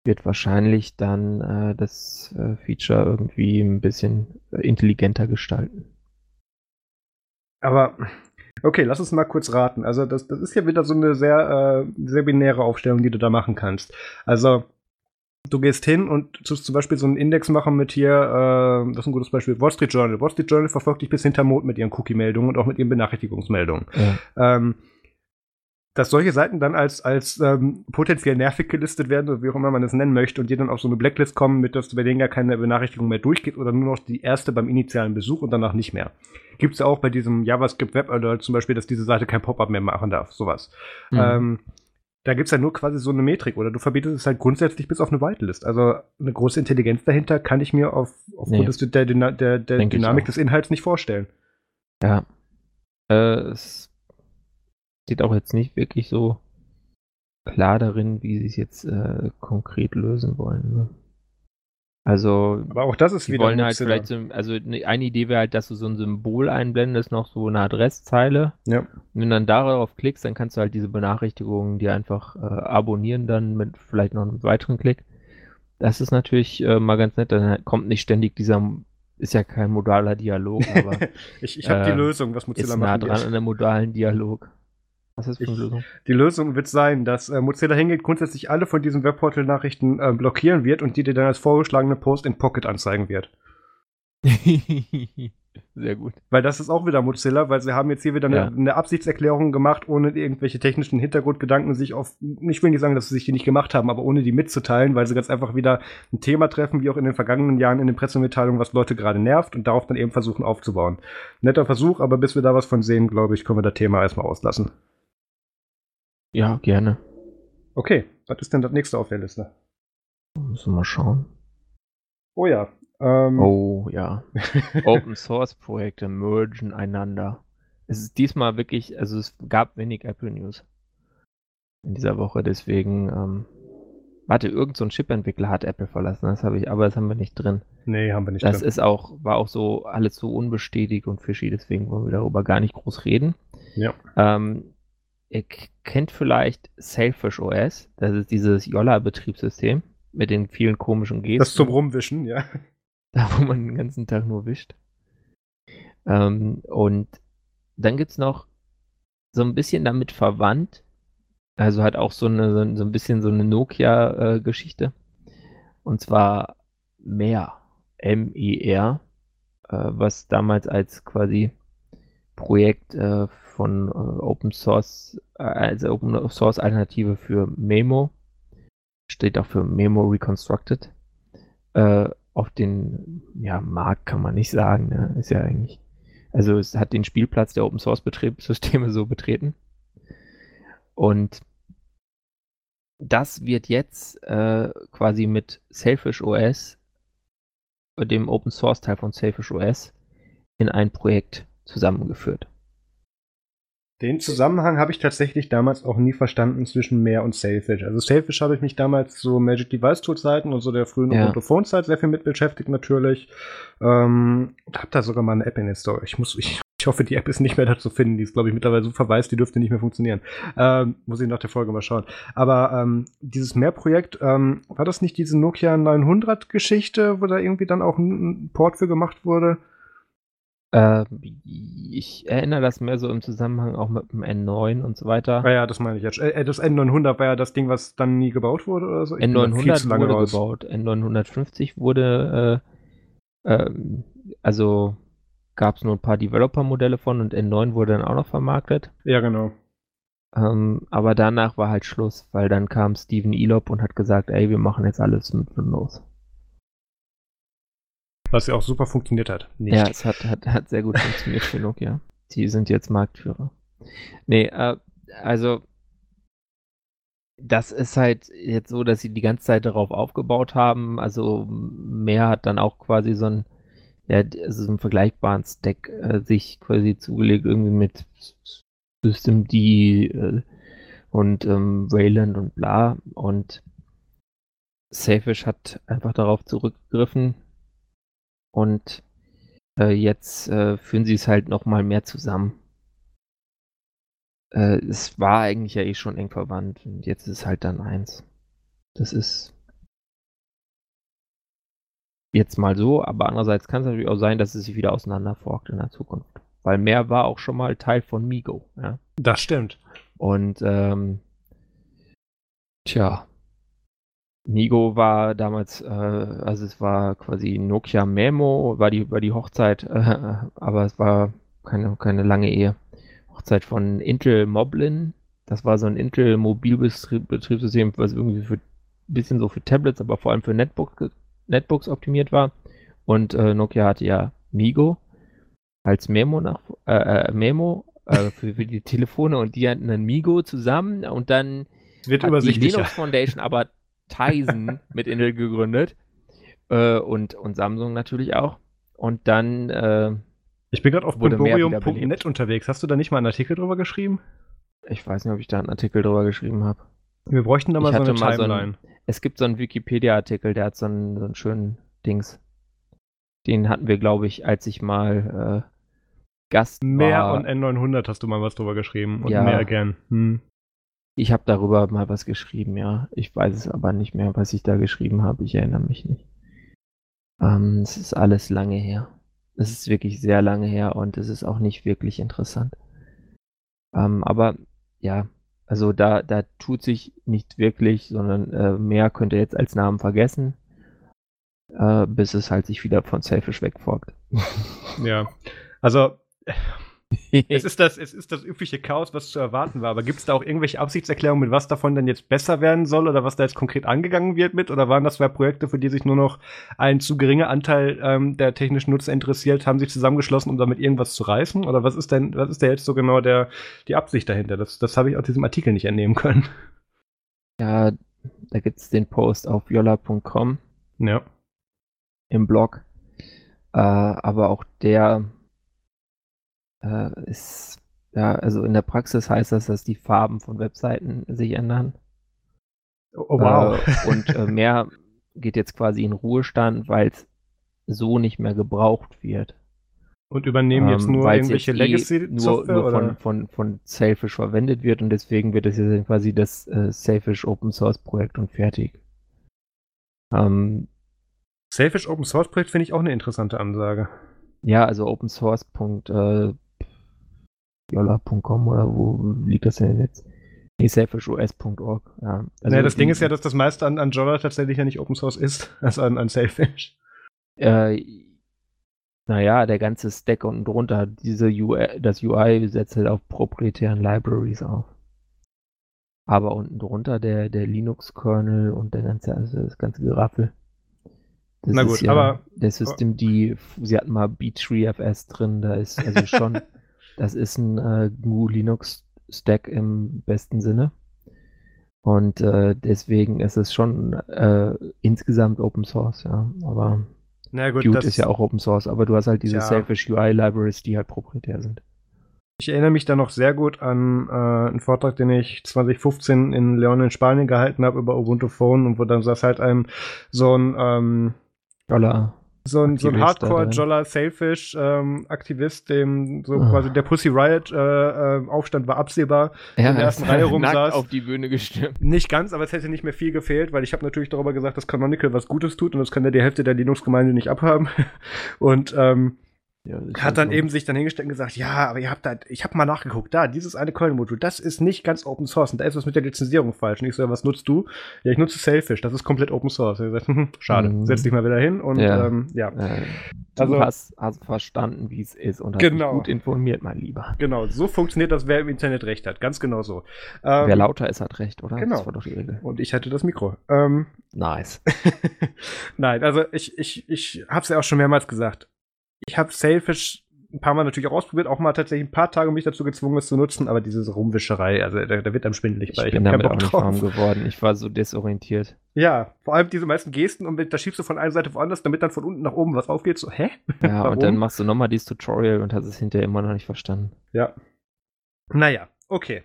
S1: wird wahrscheinlich dann äh, das äh, Feature irgendwie ein bisschen intelligenter gestalten.
S2: Aber, okay, lass uns mal kurz raten. Also, das, das ist ja wieder so eine sehr, äh, sehr binäre Aufstellung, die du da machen kannst. Also, du gehst hin und tust zum Beispiel so einen Index machen mit hier, äh, das ist ein gutes Beispiel, Wall Street Journal. Wall Street Journal verfolgt dich bis hinter Mond mit ihren Cookie-Meldungen und auch mit ihren Benachrichtigungsmeldungen.
S1: Ja.
S2: ähm, dass solche Seiten dann als, als ähm, potenziell nervig gelistet werden, oder wie auch immer man es nennen möchte, und die dann auf so eine Blacklist kommen, mit dass bei denen gar keine Benachrichtigung mehr durchgeht oder nur noch die erste beim initialen Besuch und danach nicht mehr. Gibt es ja auch bei diesem JavaScript Web Alert zum Beispiel, dass diese Seite kein Pop-up mehr machen darf, sowas.
S1: Mhm.
S2: Ähm, da gibt es ja nur quasi so eine Metrik oder du verbietest es halt grundsätzlich bis auf eine Whitelist. Also eine große Intelligenz dahinter kann ich mir auf, aufgrund
S1: Nee.
S2: der, der, der Dynamik des Inhalts nicht vorstellen.
S1: Ja. Äh, es steht auch jetzt nicht wirklich so klar darin, wie sie es jetzt äh, konkret lösen wollen. Ne? Also,
S2: Aber auch das ist
S1: die
S2: wieder
S1: wollen halt vielleicht so, also ne- eine Idee wäre halt, dass du so ein Symbol einblendest, noch so eine Adresszeile.
S2: Ja.
S1: Und wenn du dann darauf klickst, dann kannst du halt diese Benachrichtigungen dir einfach äh, abonnieren, dann mit vielleicht noch einem weiteren Klick. Das ist natürlich äh, mal ganz nett, dann kommt nicht ständig dieser, ist ja kein modaler Dialog, aber
S2: ich ich habe die
S1: ähm,
S2: Lösung, was Mozilla
S1: ist nah dran an einem modalen Dialog. Was ist für eine
S2: Ich-
S1: Lösung?
S2: Die Lösung wird sein, dass äh, Mozilla hingeht, grundsätzlich alle von diesen Webportal-Nachrichten äh, blockieren wird und die dir dann als vorgeschlagene Post in Pocket anzeigen wird.
S1: Sehr gut.
S2: Weil das ist auch wieder Mozilla, weil sie haben jetzt hier wieder eine,
S1: Ja.
S2: eine Absichtserklärung gemacht, ohne irgendwelche technischen Hintergrundgedanken sich auf, ich will nicht sagen, dass sie sich die nicht gemacht haben, aber ohne die mitzuteilen, weil sie ganz einfach wieder ein Thema treffen, wie auch in den vergangenen Jahren in den Pressemitteilungen, was Leute gerade nervt und darauf dann eben versuchen aufzubauen. Netter Versuch, aber bis wir da was von sehen, glaube ich, können wir das Thema erstmal auslassen.
S1: Ja, gerne.
S2: Okay, was ist denn das nächste auf der Liste?
S1: Müssen wir mal schauen.
S2: Oh ja. Ähm,
S1: Oh ja. Open Source Projekte mergen einander. Es ist diesmal wirklich, also es gab wenig Apple News in dieser Woche, deswegen, ähm, warte, irgend so ein Chip-Entwickler hat Apple verlassen, das habe ich, aber das haben wir nicht drin.
S2: Nee, haben wir nicht
S1: Das
S2: drin.
S1: ist auch, war auch so alles so unbestätigt und fishy, deswegen wollen wir darüber gar nicht groß reden.
S2: Ja.
S1: Ähm, ihr kennt vielleicht Sailfish OS, das ist dieses Yolla-Betriebssystem mit den vielen komischen Gesten.
S2: Das zum Rumwischen, ja.
S1: da wo man den ganzen Tag nur wischt. Ähm, und dann gibt es noch so ein bisschen damit verwandt, also hat auch so eine so ein- so ein bisschen so eine Nokia-Geschichte. und zwar Mer, M-E-R, äh, was damals als quasi Projekt äh, von äh, Open Source, äh, als Open Source Alternative für Memo, steht auch für Memo Reconstructed, äh, auf den ja, Markt kann man nicht sagen, ne? ist ja eigentlich, also es hat den Spielplatz der Open Source Betriebssysteme so betreten. Und das wird jetzt äh, quasi mit Selfish OS, dem Open Source Teil von Selfish OS, in ein Projekt zusammengeführt.
S2: Den Zusammenhang habe ich tatsächlich damals auch nie verstanden zwischen Meer und Sailfish. Also Sailfish habe ich mich damals zu Magic Device Tool Zeiten und so der frühen
S1: Ja.
S2: Phone Zeit sehr viel mit beschäftigt natürlich. Ähm, und habe da sogar mal eine App in den Store. Ich muss, ich, ich hoffe, die App ist nicht mehr da zu finden. Die ist, glaube ich, mittlerweile so verwaist, die dürfte nicht mehr funktionieren. Ähm, muss ich nach der Folge mal schauen. Aber ähm, dieses Mehr-Projekt, ähm, war das nicht diese Nokia 900 Geschichte, wo da irgendwie dann auch ein Port für gemacht wurde?
S1: Äh, ich erinnere das mehr so im Zusammenhang auch mit dem N9 und so weiter.
S2: Ah ja, das meine ich jetzt. Äh, das N900 war ja das Ding, was dann nie gebaut wurde oder so. Ich bin da viel zu
S1: N900
S2: lange
S1: wurde
S2: raus.
S1: gebaut, N950 wurde, äh, ähm, also gab es nur ein paar Developer-Modelle von und N9 wurde dann auch noch vermarktet.
S2: Ja, genau.
S1: Ähm, aber danach war halt Schluss, weil dann kam Steven Elop und hat gesagt, ey, wir machen jetzt alles mit Windows.
S2: Was ja auch super funktioniert hat. Nicht.
S1: Ja, es hat, hat, hat sehr gut funktioniert für Nokia. Die sind jetzt Marktführer. Nee, äh, also das ist halt jetzt so, dass sie die ganze Zeit darauf aufgebaut haben. Also mehr hat dann auch quasi so ein, ja, also so einen vergleichbaren Stack äh, sich quasi zugelegt, irgendwie mit Systemd äh, und ähm, Wayland und bla. Und Safish hat einfach darauf zurückgegriffen und äh, jetzt äh, führen sie es halt noch mal mehr zusammen. Äh, es war eigentlich ja eh schon eng verwandt und jetzt ist es halt dann eins. Das ist jetzt mal so, aber andererseits kann es natürlich auch sein, dass es sich wieder auseinanderforkt in der Zukunft. Weil mehr war auch schon mal Teil von Migo, ja.
S2: Das stimmt.
S1: Und ähm, tja, Migo war damals, äh, also es war quasi Nokia Memo, war die, war die Hochzeit, äh, aber es war keine, keine lange Ehe. Hochzeit von Intel Moblin. Das war so ein Intel Mobilbetriebssystem, was irgendwie für ein bisschen so für Tablets, aber vor allem für Netbooks, Netbooks optimiert war. Und äh, Nokia hatte ja Migo als Memo nach äh, äh, Memo äh, für, für die Telefone und die hatten dann Migo zusammen und dann
S2: wird
S1: hat die. Linux Foundation aber Tizen mit Intel gegründet äh, und, und Samsung natürlich auch. Und dann, äh,
S2: Ich bin gerade auf
S1: mehr wiederbelebt.
S2: unterwegs. Hast du da nicht mal einen Artikel drüber geschrieben?
S1: ich weiß nicht, ob ich da einen Artikel drüber geschrieben habe.
S2: Wir bräuchten da mal
S1: Ich
S2: so eine
S1: mal so
S2: Timeline.
S1: einen- Es gibt so einen Wikipedia-Artikel, der hat so einen, so einen schönen Dings. Den hatten wir, glaube ich, als ich mal äh, Gast
S2: Mehr
S1: war.
S2: und N900 hast du mal was drüber geschrieben und
S1: Ja.
S2: mehr gern. Hm.
S1: Ich habe darüber mal was geschrieben, ja. Ich weiß es aber nicht mehr, was ich da geschrieben habe. Ich erinnere mich nicht. Ähm, es ist alles lange her. Es ist wirklich sehr lange her und es ist auch nicht wirklich interessant. Ähm, aber ja, also da, da tut sich nicht wirklich, sondern äh, mehr könnt ihr jetzt als Namen vergessen, äh, bis es halt sich wieder von Selfish wegfolgt.
S2: Ja. Also, es ist, das, es ist das übliche Chaos, was zu erwarten war. Aber gibt es da auch irgendwelche Absichtserklärungen, mit was davon denn jetzt besser werden soll oder was da jetzt konkret angegangen wird mit? Oder waren das zwei Projekte, für die sich nur noch ein zu geringer Anteil ähm, der technischen Nutzer interessiert, haben sich zusammengeschlossen, um damit irgendwas zu reißen? Oder was ist denn, was ist da jetzt so genau der, die Absicht dahinter? Das, das habe ich aus diesem Artikel nicht entnehmen können.
S1: ja, da gibt es den Post auf yola.com.
S2: Ja.
S1: im Blog. Äh, aber auch der äh, ist, ja, also in der Praxis heißt das, dass die Farben von Webseiten sich ändern.
S2: Oh, oh, wow.
S1: Äh, und äh, mehr geht jetzt quasi in Ruhestand, weil es so nicht mehr gebraucht wird.
S2: Und übernehmen jetzt
S1: Ähm,
S2: nur irgendwelche
S1: eh
S2: Legacy-Software?
S1: nur, nur
S2: oder?
S1: von, von, von Sailfish verwendet wird und deswegen wird es jetzt quasi das äh, Sailfish Open Source Projekt und fertig. Ähm,
S2: Selfish Open Source Projekt finde ich auch eine interessante Ansage.
S1: Ja, also open source. Äh, yola.com oder wo liegt das denn jetzt? Nee, selfishos.org. Ja, also
S2: naja, das Ding ist ja, dass das meiste an, an Java tatsächlich ja nicht Open Source ist, also an, an Selfish.
S1: Äh, naja, der ganze Stack unten drunter, diese UI, das UI setzt halt auf proprietären Libraries auf. Aber unten drunter der, der Linux-Kernel und der ganze, also das ganze Geraffel. Das
S2: Na
S1: ist
S2: gut,
S1: ja
S2: aber-
S1: der System, die, sie hatten mal B3FS drin, da ist also schon, das ist ein äh, GNU Linux Stack im besten Sinne. Und äh, deswegen ist es schon äh, insgesamt Open Source, ja. Aber
S2: Na gut,
S1: Qt
S2: das,
S1: ist ja auch Open Source, aber du hast halt diese
S2: Ja.
S1: Selfish UI Libraries, die halt proprietär sind.
S2: ich erinnere mich da noch sehr gut an äh, einen Vortrag, den ich 2015 in Leon in Spanien gehalten habe über Ubuntu Phone und wo dann saß halt ein so ein ähm,
S1: Dollar.
S2: So ein, so ein
S1: Aktivist da
S2: Hardcore
S1: drin.
S2: Jolla Sailfish ähm, Aktivist, dem so
S1: Ah.
S2: quasi der Pussy Riot äh, äh, Aufstand war absehbar. in der ersten Reihe rumsaß.
S1: auf die Bühne gestimmt.
S2: Nicht ganz, aber es hätte nicht mehr viel gefehlt, weil ich habe natürlich darüber gesagt, dass Canonical was Gutes tut und das kann ja die Hälfte der Linux-Gemeinde nicht abhaben. Und ähm,
S1: Ja,
S2: hat dann
S1: so.
S2: eben sich dann hingestellt und gesagt, ja, aber ihr habt da, ich habe mal nachgeguckt, da, dieses eine Kernel-Modul, das ist nicht ganz Open Source und da ist was mit der Lizenzierung falsch. Und ich so, ja, was nutzt du? Ja, ich nutze Sailfish, das ist komplett Open Source. Er sagt, hm, schade,
S1: Mhm.
S2: setz dich mal wieder hin und
S1: Ja.
S2: ähm, ja.
S1: Äh, du
S2: Also-
S1: hast, hast verstanden, wie es ist und hast
S2: Genau.
S1: dich gut informiert, mein Lieber.
S2: Genau, so funktioniert das, wer im Internet recht hat. Ganz genau so. Ähm,
S1: Wer lauter ist, hat recht, oder?
S2: genau.
S1: Das war doch die Regel.
S2: und ich hatte das Mikro. Ähm,
S1: Nice.
S2: Nein, also ich, ich, ich habe es ja auch schon mehrmals gesagt. Ich habe Sailfish ein paar Mal natürlich auch ausprobiert, auch mal tatsächlich ein paar Tage mich dazu gezwungen, es zu nutzen, aber diese Rumwischerei, also da, da wird einem schwindelig
S1: Ich
S2: bei.
S1: bin damit auch nicht warm geworden. Ich war so desorientiert.
S2: Ja, vor allem diese meisten Gesten und da schiebst du von einer Seite woanders, damit dann von unten nach oben was aufgeht. So, hä?
S1: Ja, und dann machst du nochmal dieses Tutorial und hast es hinterher immer noch nicht verstanden.
S2: Ja. Naja, okay.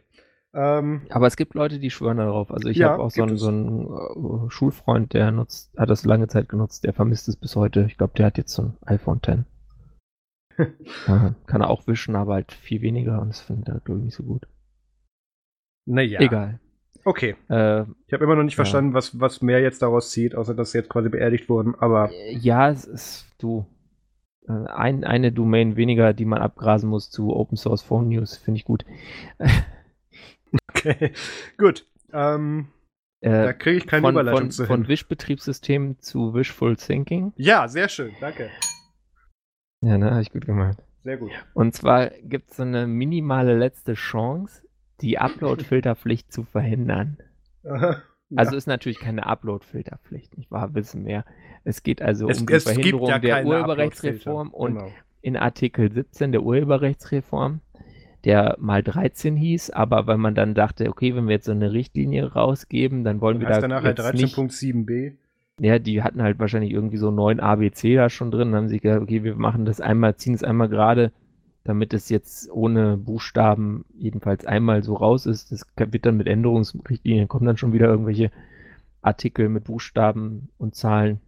S2: Ähm,
S1: Aber es gibt Leute, die schwören darauf. Also ich
S2: Ja,
S1: habe auch so einen, so einen äh, Schulfreund, der nutzt, hat das lange Zeit genutzt, der vermisst es bis heute. Ich glaube, der hat jetzt so ein iPhone X. ja, kann er auch wischen, aber halt viel weniger und das findet er, glaube ich, nicht so gut.
S2: naja.
S1: Egal.
S2: Okay.
S1: Äh,
S2: Ich habe immer noch nicht
S1: Ja.
S2: verstanden, was, was mehr jetzt daraus zieht, außer dass sie jetzt quasi beerdigt wurden, aber
S1: ja, es ist, du, äh, ein, eine Domain weniger, die man abgrasen muss zu Open Source Phone News, finde ich gut.
S2: okay. Gut. Ähm,
S1: Äh,
S2: da kriege ich keine
S1: von,
S2: Überleitung
S1: von,
S2: zu
S1: von. Wish-Betriebssystem zu Wishful Thinking.
S2: Ja, sehr schön, danke.
S1: Ja, ne, habe ich gut gemacht.
S2: Sehr gut.
S1: Und zwar gibt es so eine minimale letzte Chance, die Upload-Filterpflicht zu verhindern.
S2: Aha.
S1: Also
S2: Ja.
S1: ist natürlich keine Upload-Filterpflicht, nicht wahr? Wissen wir. Es geht also
S2: es,
S1: um die Verhinderung
S2: ja
S1: der Urheberrechtsreform und
S2: Genau.
S1: in Artikel 17 der Urheberrechtsreform, der mal 13 hieß, aber weil man dann dachte, okay, wenn wir jetzt so eine Richtlinie rausgeben, dann wollen wir
S2: heißt
S1: da
S2: danach halt
S1: jetzt nicht
S2: 13.7b.
S1: Ja, die hatten halt wahrscheinlich irgendwie so neun ABC da schon drin. Haben sie gesagt, okay, wir machen das einmal, ziehen es einmal gerade, damit es jetzt ohne Buchstaben jedenfalls einmal so raus ist. Das wird dann mit Änderungsrichtlinien, kommen dann schon wieder irgendwelche Artikel mit Buchstaben und Zahlen.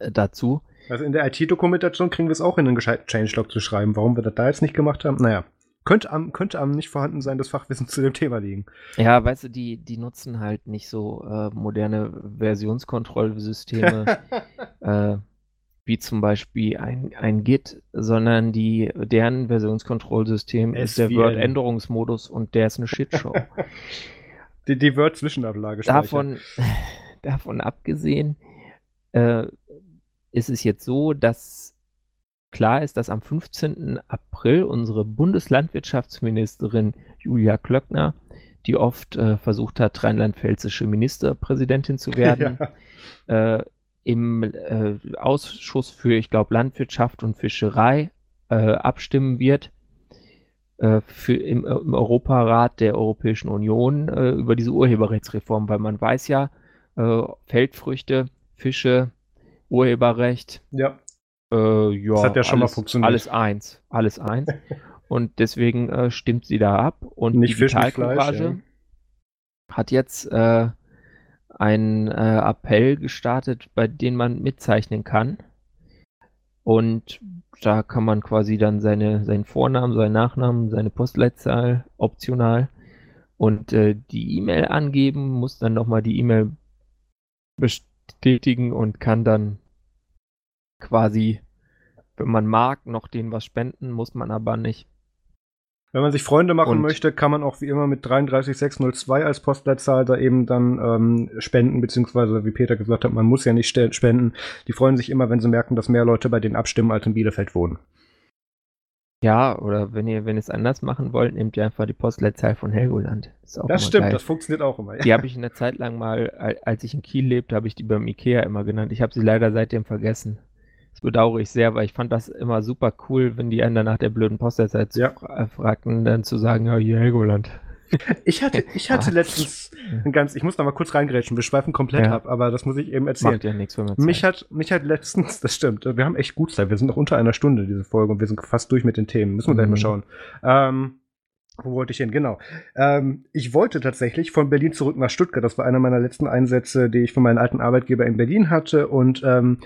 S1: äh, dazu.
S2: Also in der IT-Dokumentation kriegen wir es auch in einen gescheiten Changelog zu schreiben. Warum wir das da jetzt nicht gemacht haben, naja. Könnte am, könnte am nicht vorhanden sein, das Fachwissen zu dem Thema liegen.
S1: Ja, weißt du, die, die nutzen halt nicht so äh, moderne Versionskontrollsysteme äh, wie zum Beispiel ein, ein Git, sondern die, deren Versionskontrollsystem ist der. Word-Änderungsmodus und der ist eine Shitshow.
S2: Die, die Word-Zwischenablage
S1: davon, davon abgesehen äh, ist es jetzt so, dass klar ist, dass am 15. April unsere Bundeslandwirtschaftsministerin Julia Klöckner, die oft äh, versucht hat, rheinland-pfälzische Ministerpräsidentin zu werden,
S2: Ja.
S1: äh, im äh, Ausschuss für, ich glaube, Landwirtschaft und Fischerei äh, abstimmen wird äh, für im, im Europarat der Europäischen Union äh, über diese Urheberrechtsreform, weil man weiß ja, Feldfrüchte, Fische, Urheberrecht,
S2: ja.
S1: Äh, ja,
S2: Das hat ja schon mal
S1: alles,
S2: funktioniert.
S1: Alles eins, alles eins. und deswegen äh, stimmt sie da ab und
S2: Nicht Fleisch.
S1: Digitalcourage
S2: Ja.
S1: hat jetzt äh, einen äh, Appell gestartet, bei dem man mitzeichnen kann. Und da kann man quasi dann seine, seinen Vornamen, seinen Nachnamen, seine Postleitzahl optional und äh, die E-Mail angeben, muss dann nochmal die E-Mail bestätigen und kann dann quasi, wenn man mag, noch denen was spenden, muss man aber nicht.
S2: Wenn man sich Freunde machen
S1: Und-
S2: möchte, kann man auch wie immer mit 33602 als Postleitzahl da eben dann ähm, spenden, beziehungsweise wie Peter gesagt hat, man muss ja nicht spenden. Die freuen sich immer, wenn sie merken, dass mehr Leute bei denen abstimmen, als in Bielefeld wohnen.
S1: Ja, oder wenn ihr, wenn ihr es anders machen wollt, nehmt ihr einfach die Postleitzahl von Helgoland.
S2: Das stimmt,
S1: geil.
S2: das funktioniert auch immer.
S1: Die habe ich eine Zeit lang mal, al- als ich in Kiel lebte, habe ich die beim Ikea immer genannt. Ich habe sie leider seitdem vergessen. Das bedauere ich sehr, weil ich fand das immer super cool, wenn die einen dann nach der blöden zu
S2: Ja.
S1: fra- äh, fragten, dann zu sagen, ja, hier Helgoland.
S2: Ich hatte, ich hatte letztens ein ganz, ich muss noch mal kurz reingrätschen, wir schweifen komplett
S1: Ja.
S2: ab, aber das muss ich eben erzählen.
S1: Macht ja nichts, wenn man
S2: Mich
S1: Zeit-
S2: hat, mich hat letztens, das stimmt, wir haben echt gut Zeit. Wir sind noch unter einer Stunde, diese Folge, und wir sind fast durch mit den Themen. Müssen wir gleich
S1: Mhm.
S2: mal schauen. Ähm, wo wollte ich hin? Genau. Ähm, ich wollte tatsächlich von Berlin zurück nach Stuttgart. Das war einer meiner letzten Einsätze, die ich von meinem alten Arbeitgeber in Berlin hatte. Und ähm,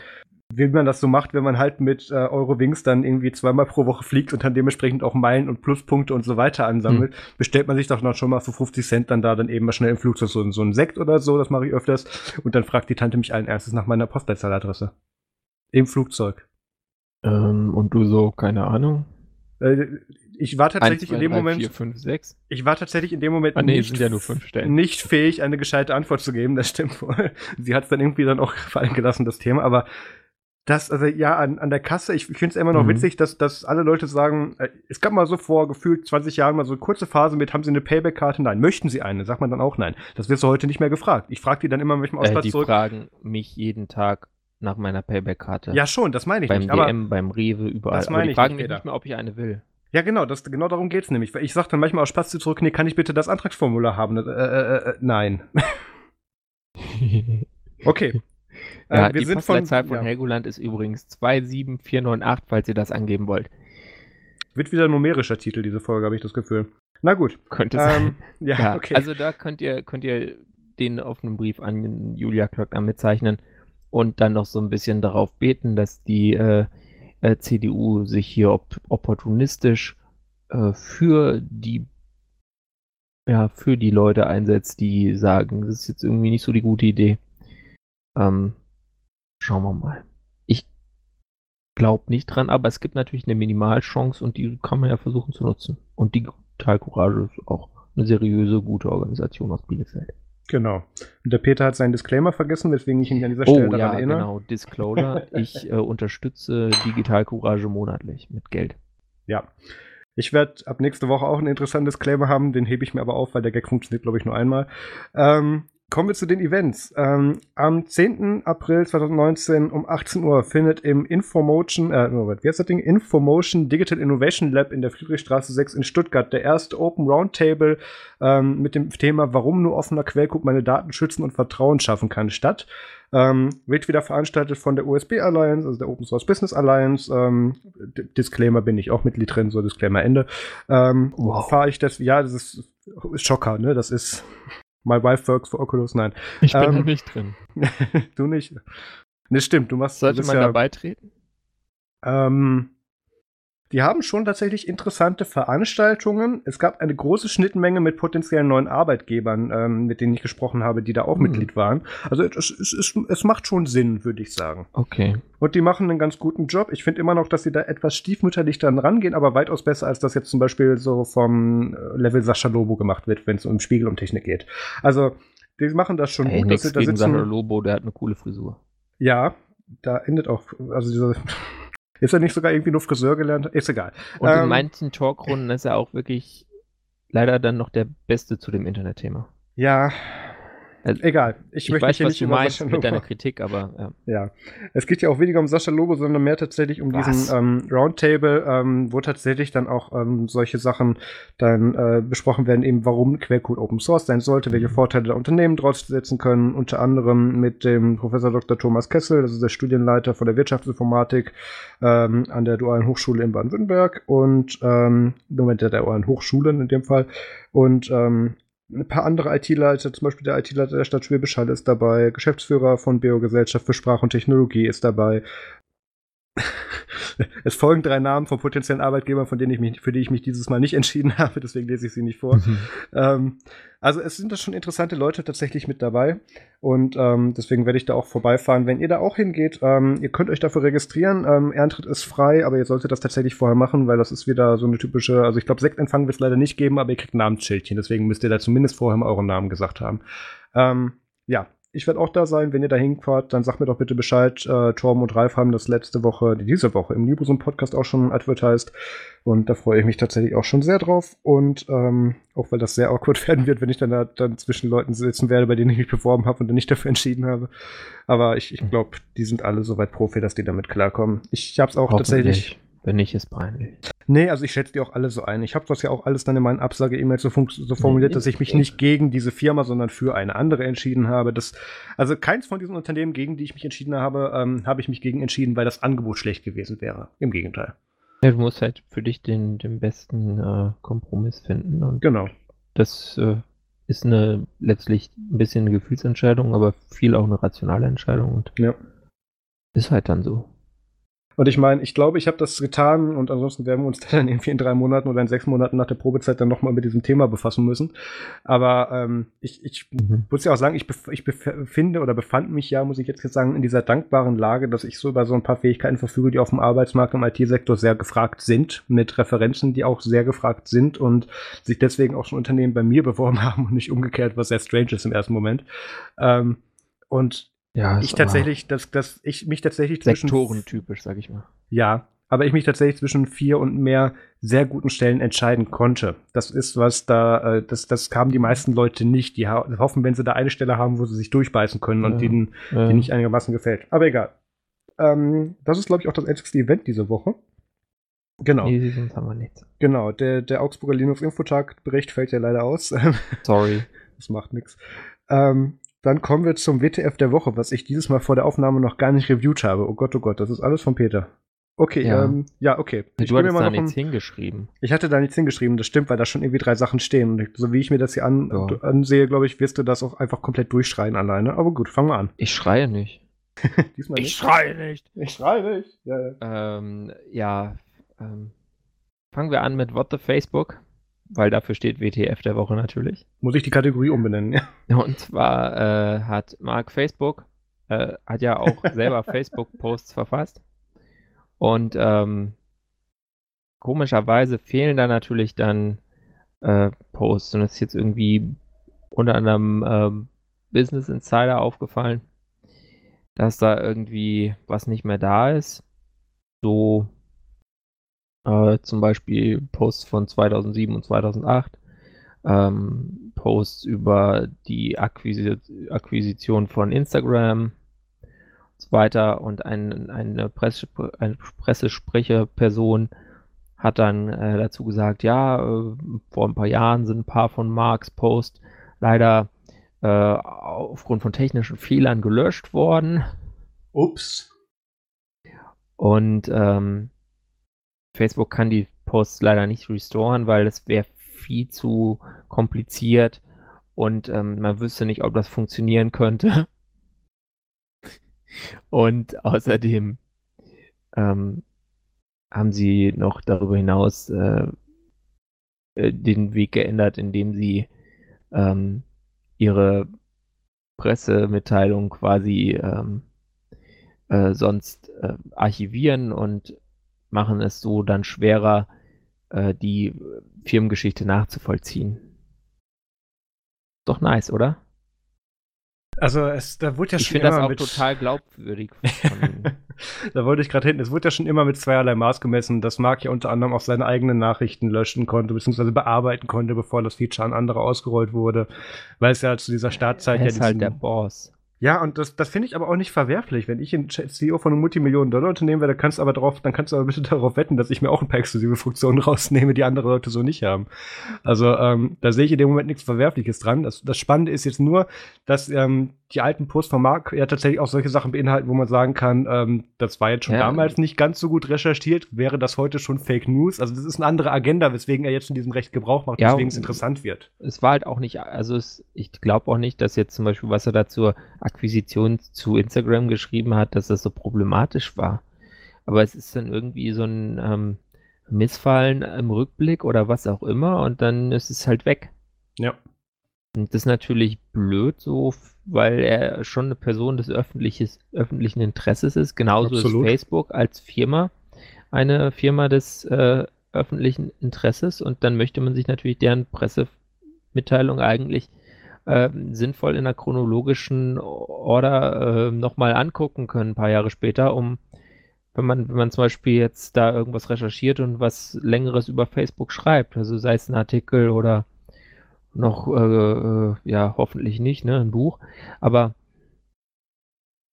S2: wie man das so macht, wenn man halt mit äh, Eurowings dann irgendwie zweimal pro Woche fliegt und dann dementsprechend auch Meilen und Pluspunkte und so weiter ansammelt, bestellt man sich doch noch schon mal für 50 Cent dann da dann eben mal schnell im Flugzeug so, so einen Sekt oder so, das mache ich öfters. Und dann fragt die Tante mich allen Ernstes nach meiner Postleitzahladresse. Im Flugzeug.
S1: Ähm, und du so, keine Ahnung.
S2: Äh, ich war tatsächlich
S1: 1, 2,
S2: in dem
S1: 3,
S2: Moment,
S1: 4, 5, 6.
S2: ich war tatsächlich in dem Moment
S1: Ah, nee,
S2: nicht,
S1: ja nur fünf Stellen.
S2: nicht fähig, eine gescheite Antwort zu geben. Das stimmt wohl. Sie hat es dann irgendwie dann auch fallen gelassen, das Thema. Aber das, also ja, an, an der Kasse, ich, ich finde es immer noch
S1: Mhm.
S2: witzig, dass, dass alle Leute sagen, äh, es gab mal so vor gefühlt 20 Jahren mal so eine kurze Phase mit, haben Sie eine Payback-Karte? Nein. Möchten Sie eine? Sagt man dann auch nein. Das wirst du heute nicht mehr gefragt. Ich frage die dann immer manchmal aus
S1: Äh, die
S2: zurück.
S1: fragen mich jeden Tag nach meiner Payback-Karte.
S2: Ja, schon, das meine ich
S1: beim
S2: nicht. Aber
S1: DM, beim Rewe, überall.
S2: Das
S1: Aber
S2: meine
S1: die
S2: ich
S1: fragen
S2: nicht,
S1: mich nicht mehr, ob ich eine will.
S2: Ja, genau, das, genau darum geht's nämlich. Weil Ich sage dann manchmal aus Spaß zurück, nee, kann ich bitte das Antragsformular haben? Äh, äh, äh, nein. Okay.
S1: Ja,
S2: Äh, wir
S1: die
S2: sind von,
S1: Postleitzahl von
S2: ja,
S1: Helgoland ist übrigens 27498, falls ihr das angeben wollt.
S2: wird wieder numerischer Titel, diese Folge, habe ich das Gefühl. Na gut.
S1: Könnte sein.
S2: Ähm, ja,
S1: Ja,
S2: okay.
S1: also da könnt ihr, könnt ihr den offenen Brief an Julia Klöckner mitzeichnen und dann noch so ein bisschen darauf beten, dass die äh, äh, CDU sich hier op opportunistisch äh, für die ja, für die Leute einsetzt, die sagen, das ist jetzt irgendwie nicht so die gute Idee. Ähm, schauen wir mal. Ich glaube nicht dran, aber es gibt natürlich eine Minimalchance und die kann man ja versuchen zu nutzen. Und die Digital Courage ist auch eine seriöse, gute Organisation aus Bielefeld.
S2: genau. Und der Peter hat seinen Disclaimer vergessen, weswegen ich ihn an dieser
S1: Oh
S2: Stelle daran
S1: ja,
S2: erinnere.
S1: genau, Disclosure. ich äh, unterstütze Digital Courage monatlich mit Geld.
S2: Ja. Ich werde ab nächste Woche auch einen interessanten Disclaimer haben, den hebe ich mir aber auf, weil der Gag funktioniert, glaube ich, nur einmal. Ähm, kommen wir zu den Events. Ähm, am 10. April 2019 um 18 Uhr findet im Infomotion, äh, Moment, wie heißt das Ding? Infomotion Digital Innovation Lab in der Friedrichstraße 6 in Stuttgart der erste Open Roundtable ähm, mit dem Thema, warum nur offener Quellcode meine Daten schützen und Vertrauen schaffen kann, statt. Ähm, wird wieder veranstaltet von der USB Alliance, also der Open Source Business Alliance. Ähm, Disclaimer bin ich auch Mitglied drin, so Disclaimer Ende. Ähm,
S1: Wow.
S2: Fahre ich das, ja, das ist, ist Schocker, ne? Das ist My Wife Works for Oculus, nein.
S1: Ich bin
S2: Ähm,
S1: da nicht drin.
S2: du nicht. Ne, stimmt, du machst
S1: Sollte man
S2: ja,
S1: da beitreten?
S2: Ähm, die haben schon tatsächlich interessante Veranstaltungen. Es gab eine große Schnittmenge mit potenziellen neuen Arbeitgebern, ähm, mit denen ich gesprochen habe, die da auch
S1: Hm.
S2: Mitglied waren. Also es, es, es, es macht schon Sinn, würde ich sagen.
S1: Okay.
S2: Und die machen einen ganz guten Job. Ich finde immer noch, dass sie da etwas stiefmütterlich dann rangehen, aber weitaus besser, als das jetzt zum Beispiel so vom äh, Level Sascha Lobo gemacht wird, wenn es um Spiegel um Technik geht. Also, die machen das schon
S1: Ey,
S2: gut,
S1: nix
S2: da
S1: gegen
S2: sitzen.
S1: Sandro Lobo, der hat eine coole Frisur.
S2: Ja, da endet auch, also diese. Ist er nicht sogar irgendwie nur Friseur gelernt? Ist egal.
S1: Und in
S2: Ähm,
S1: manchen Talkrunden ist er auch wirklich leider dann noch der Beste zu dem Internetthema.
S2: Ja.
S1: Also,
S2: Egal. Ich,
S1: Ich,
S2: möchte
S1: weiß,
S2: hier nicht
S1: du
S2: über
S1: meinst
S2: Sascha
S1: mit deiner
S2: Lobo.
S1: Kritik, aber ja.
S2: Ja. Es geht ja auch weniger um Sascha Lobo, sondern mehr tatsächlich um
S1: Was?
S2: diesen ähm, Roundtable, ähm, wo tatsächlich dann auch ähm, solche Sachen dann äh, besprochen werden, eben warum Quellcode Open Source sein sollte, welche Vorteile da Unternehmen draus setzen können, unter anderem mit dem Professor Dr. Thomas Kessel, das ist der Studienleiter von der Wirtschaftsinformatik ähm, an der Dualen Hochschule in Baden-Württemberg und ähm, Moment, der Dualen Hochschulen in dem Fall und ähm, ein paar andere IT-Leiter, zum Beispiel der IT-Leiter der Stadt Schwäbisch Hall ist dabei, Geschäftsführer von Biogesellschaft für Sprache und Technologie ist dabei. es folgen drei Namen von potenziellen Arbeitgebern, von denen ich mich, für die ich mich dieses Mal nicht entschieden habe, deswegen lese ich sie nicht vor. ähm, also es sind da schon interessante Leute tatsächlich mit dabei und ähm, deswegen werde ich da auch vorbeifahren. Wenn ihr da auch hingeht, ähm, ihr könnt euch dafür registrieren. Ähm, Ehrentritt ist frei, aber ihr solltet das tatsächlich vorher machen, weil das ist wieder so eine typische, also ich glaube, Sektempfang wird es leider nicht geben, aber ihr kriegt ein Namensschildchen, deswegen müsst ihr da zumindest vorher mal euren Namen gesagt haben. Ähm, ja, ich werde auch da sein. Wenn ihr da hinfahrt, dann sagt mir doch bitte Bescheid. Äh, Torben und Ralf haben das letzte Woche, diese Woche im Libusum Podcast auch schon advertised. Und da freue ich mich tatsächlich auch schon sehr drauf. Und ähm, auch weil das sehr awkward werden wird, wenn ich dann da dann zwischen Leuten sitzen werde, bei denen ich mich beworben habe und dann nicht dafür entschieden habe. Aber ich, ich glaube, die sind alle soweit Profi, dass die damit klarkommen. Ich habe es auch tatsächlich.
S1: Wenn nicht, ist peinlich.
S2: Nee, also ich schätze die auch alle so ein. Ich habe das ja auch alles dann in meinen Absage-E-Mails so, so formuliert,
S1: Nee,
S2: dass ich mich nicht gegen diese Firma, sondern für eine andere entschieden habe. Das, also keins von diesen Unternehmen, gegen die ich mich entschieden habe, ähm, habe ich mich gegen entschieden, weil das Angebot schlecht gewesen wäre. Im Gegenteil.
S1: Ja, du musst halt für dich den, den besten äh, Kompromiss finden. Und
S2: Genau.
S1: das äh, ist eine letztlich ein bisschen eine Gefühlsentscheidung, aber viel auch eine rationale Entscheidung und
S2: Ja.
S1: ist halt dann so.
S2: Und ich meine, ich glaube, ich habe das getan und ansonsten werden wir uns dann irgendwie in drei Monaten oder in sechs Monaten nach der Probezeit dann nochmal mit diesem Thema befassen müssen. Aber ähm, ich, ich
S1: Mhm.
S2: muss ja auch sagen, ich, bef ich befinde oder befand mich ja, muss ich jetzt sagen, in dieser dankbaren Lage, dass ich so über so ein paar Fähigkeiten verfüge, die auf dem Arbeitsmarkt im IT-Sektor sehr gefragt sind, mit Referenzen, die auch sehr gefragt sind und sich deswegen auch schon Unternehmen bei mir beworben haben und nicht umgekehrt, was sehr strange ist im ersten Moment. Ähm, und
S1: Ja,
S2: ich tatsächlich, dass, dass ich mich tatsächlich zwischen
S1: sektorentypisch, sag ich mal.
S2: ja, aber ich mich tatsächlich zwischen vier und mehr sehr guten Stellen entscheiden konnte. Das ist was da, äh, das, das haben die meisten Leute nicht. Die hoffen, wenn sie da eine Stelle haben, wo sie sich durchbeißen können und
S1: Ja.
S2: denen,
S1: Äh,
S2: die nicht einigermaßen gefällt. Aber egal. Ähm, das ist, glaube ich, auch das älteste Event diese Woche. Genau,
S1: nee, sonst haben wir nichts.
S2: genau. Der, der Augsburger Linux Infotag Bericht fällt ja leider aus.
S1: Sorry.
S2: das macht nichts. Ähm, dann kommen wir zum WTF der Woche, was ich dieses Mal vor der Aufnahme noch gar nicht reviewt habe. Oh Gott, oh Gott, das ist alles von Peter. Okay, ja, ähm, ja okay.
S1: Du
S2: gebe
S1: hattest da nichts
S2: ein-
S1: hingeschrieben.
S2: ich hatte da nichts hingeschrieben, das stimmt, weil da schon irgendwie drei Sachen stehen. Und ich- so wie ich mir das hier an,
S1: Ja.
S2: ansehe, glaube ich, wirst du das auch einfach komplett durchschreien alleine. Aber gut, fangen wir an.
S1: Ich schreie nicht.
S2: Diesmal nicht.
S1: schreie nicht.
S2: Ich schreie nicht. Ja, ja.
S1: Ähm, ja, ähm, fangen wir an mit What the Facebook, weil dafür steht WTF der Woche natürlich.
S2: Muss ich die Kategorie umbenennen? Ja.
S1: Und zwar äh, hat Mark Facebook, äh, hat ja auch selber Facebook-Posts verfasst. Und ähm, komischerweise fehlen da natürlich dann äh, Posts. Und es ist jetzt irgendwie unter anderem ähm, Business Insider aufgefallen, dass da irgendwie was nicht mehr da ist. So äh, zum Beispiel Posts von 2007 und 2008, ähm, Posts über die Akquisi Akquisition von Instagram und so weiter und ein, eine, Presse eine Pressesprecherperson hat dann äh, dazu gesagt, ja, äh, vor ein paar Jahren sind ein paar von Marks Posts leider äh, aufgrund von technischen Fehlern gelöscht worden.
S2: Ups.
S1: Und ähm, Facebook kann die Posts leider nicht restoren, weil es wäre viel zu kompliziert und ähm, man wüsste nicht, ob das funktionieren könnte. Und außerdem ähm, haben sie noch darüber hinaus äh, äh, den Weg geändert, indem sie ähm, ihre Pressemitteilung quasi ähm, äh, sonst äh, archivieren und machen es so dann schwerer, äh, die Firmengeschichte nachzuvollziehen. Doch nice, oder?
S2: Also es, da wurde ja
S1: ich
S2: schon
S1: finde das
S2: immer
S1: auch
S2: mit,
S1: total glaubwürdig. Von,
S2: da wollte ich gerade hin. Es wurde ja schon immer mit zweierlei Maß gemessen, dass Mark ja unter anderem auch seine eigenen Nachrichten löschen konnte, beziehungsweise bearbeiten konnte, bevor das Feature an andere ausgerollt wurde. Weil es ja zu dieser Startzeit
S1: er
S2: ja
S1: ist halt
S2: diesen-
S1: der Boss.
S2: Ja, und das, das finde ich aber auch nicht verwerflich. Wenn ich ein CEO von einem Multimillionen-Dollar-Unternehmen wäre, dann kannst du aber drauf, dann kannst du aber bitte darauf wetten, dass ich mir auch ein paar exklusive Funktionen rausnehme, die andere Leute so nicht haben. Also ähm, da sehe ich in dem Moment nichts Verwerfliches dran. Das, das Spannende ist jetzt nur, dass ähm, die alten Posts von Mark ja tatsächlich auch solche Sachen beinhalten, wo man sagen kann, ähm, das war jetzt schon
S1: Ja.
S2: damals nicht ganz so gut recherchiert, wäre das heute schon Fake News. Also das ist eine andere Agenda, weswegen er jetzt von diesem Recht Gebrauch macht,
S1: Ja,
S2: weswegen es interessant wird.
S1: es war halt auch nicht, also es, ich glaube auch nicht, dass jetzt zum Beispiel, was er da zur Akquisition zu Instagram geschrieben hat, dass das so problematisch war. Aber es ist dann irgendwie so ein ähm, Missfallen im Rückblick oder was auch immer und dann ist es halt weg.
S2: Ja.
S1: Und das ist natürlich blöd so, weil er schon eine Person des öffentlichen Interesses ist. Genauso
S2: Absolut.
S1: ist Facebook als Firma eine Firma des äh, öffentlichen Interesses und dann möchte man sich natürlich deren Pressemitteilung eigentlich ähm, sinnvoll in einer chronologischen Order äh, nochmal angucken können, ein paar Jahre später, um wenn man, wenn man zum Beispiel jetzt da irgendwas recherchiert und was längeres über Facebook schreibt, also sei es ein Artikel oder noch, äh, äh, ja, hoffentlich nicht, ne, ein Buch, aber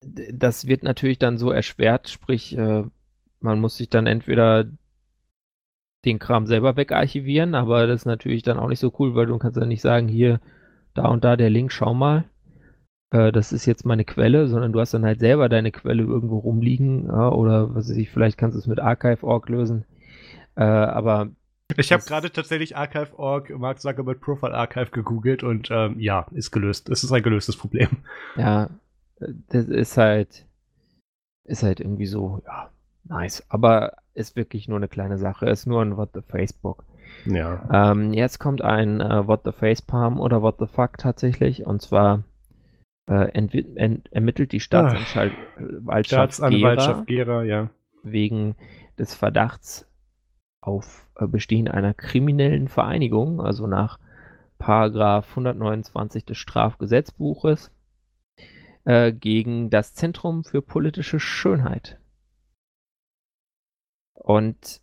S1: das wird natürlich dann so erschwert, sprich, äh, man muss sich dann entweder den Kram selber wegarchivieren, aber das ist natürlich dann auch nicht so cool, weil du kannst ja nicht sagen, hier, da und da der Link, schau mal, äh, das ist jetzt meine Quelle, sondern du hast dann halt selber deine Quelle irgendwo rumliegen, ja, oder was weiß ich, vielleicht kannst du es mit Archive.org lösen, äh, aber
S2: Ich habe gerade tatsächlich Archive.org, Mark Zuckerberg Profile Archive gegoogelt und ähm, ja, ist gelöst. Es ist ein gelöstes Problem.
S1: Ja, das ist halt, ist halt irgendwie so, ja, nice. Aber ist wirklich nur eine kleine Sache. Ist nur ein What the Facebook.
S2: Ja.
S1: Ähm, jetzt kommt ein äh, What the Facepalm oder What the Fuck tatsächlich. Und zwar äh, ermittelt die Staatsanwaltschaft Gera
S2: Staatsanwaltschaft Gera, ja.
S1: wegen des Verdachts auf äh, Bestehen einer kriminellen Vereinigung, also nach Paragraph 129 des Strafgesetzbuches, äh, gegen das Zentrum für politische Schönheit. Und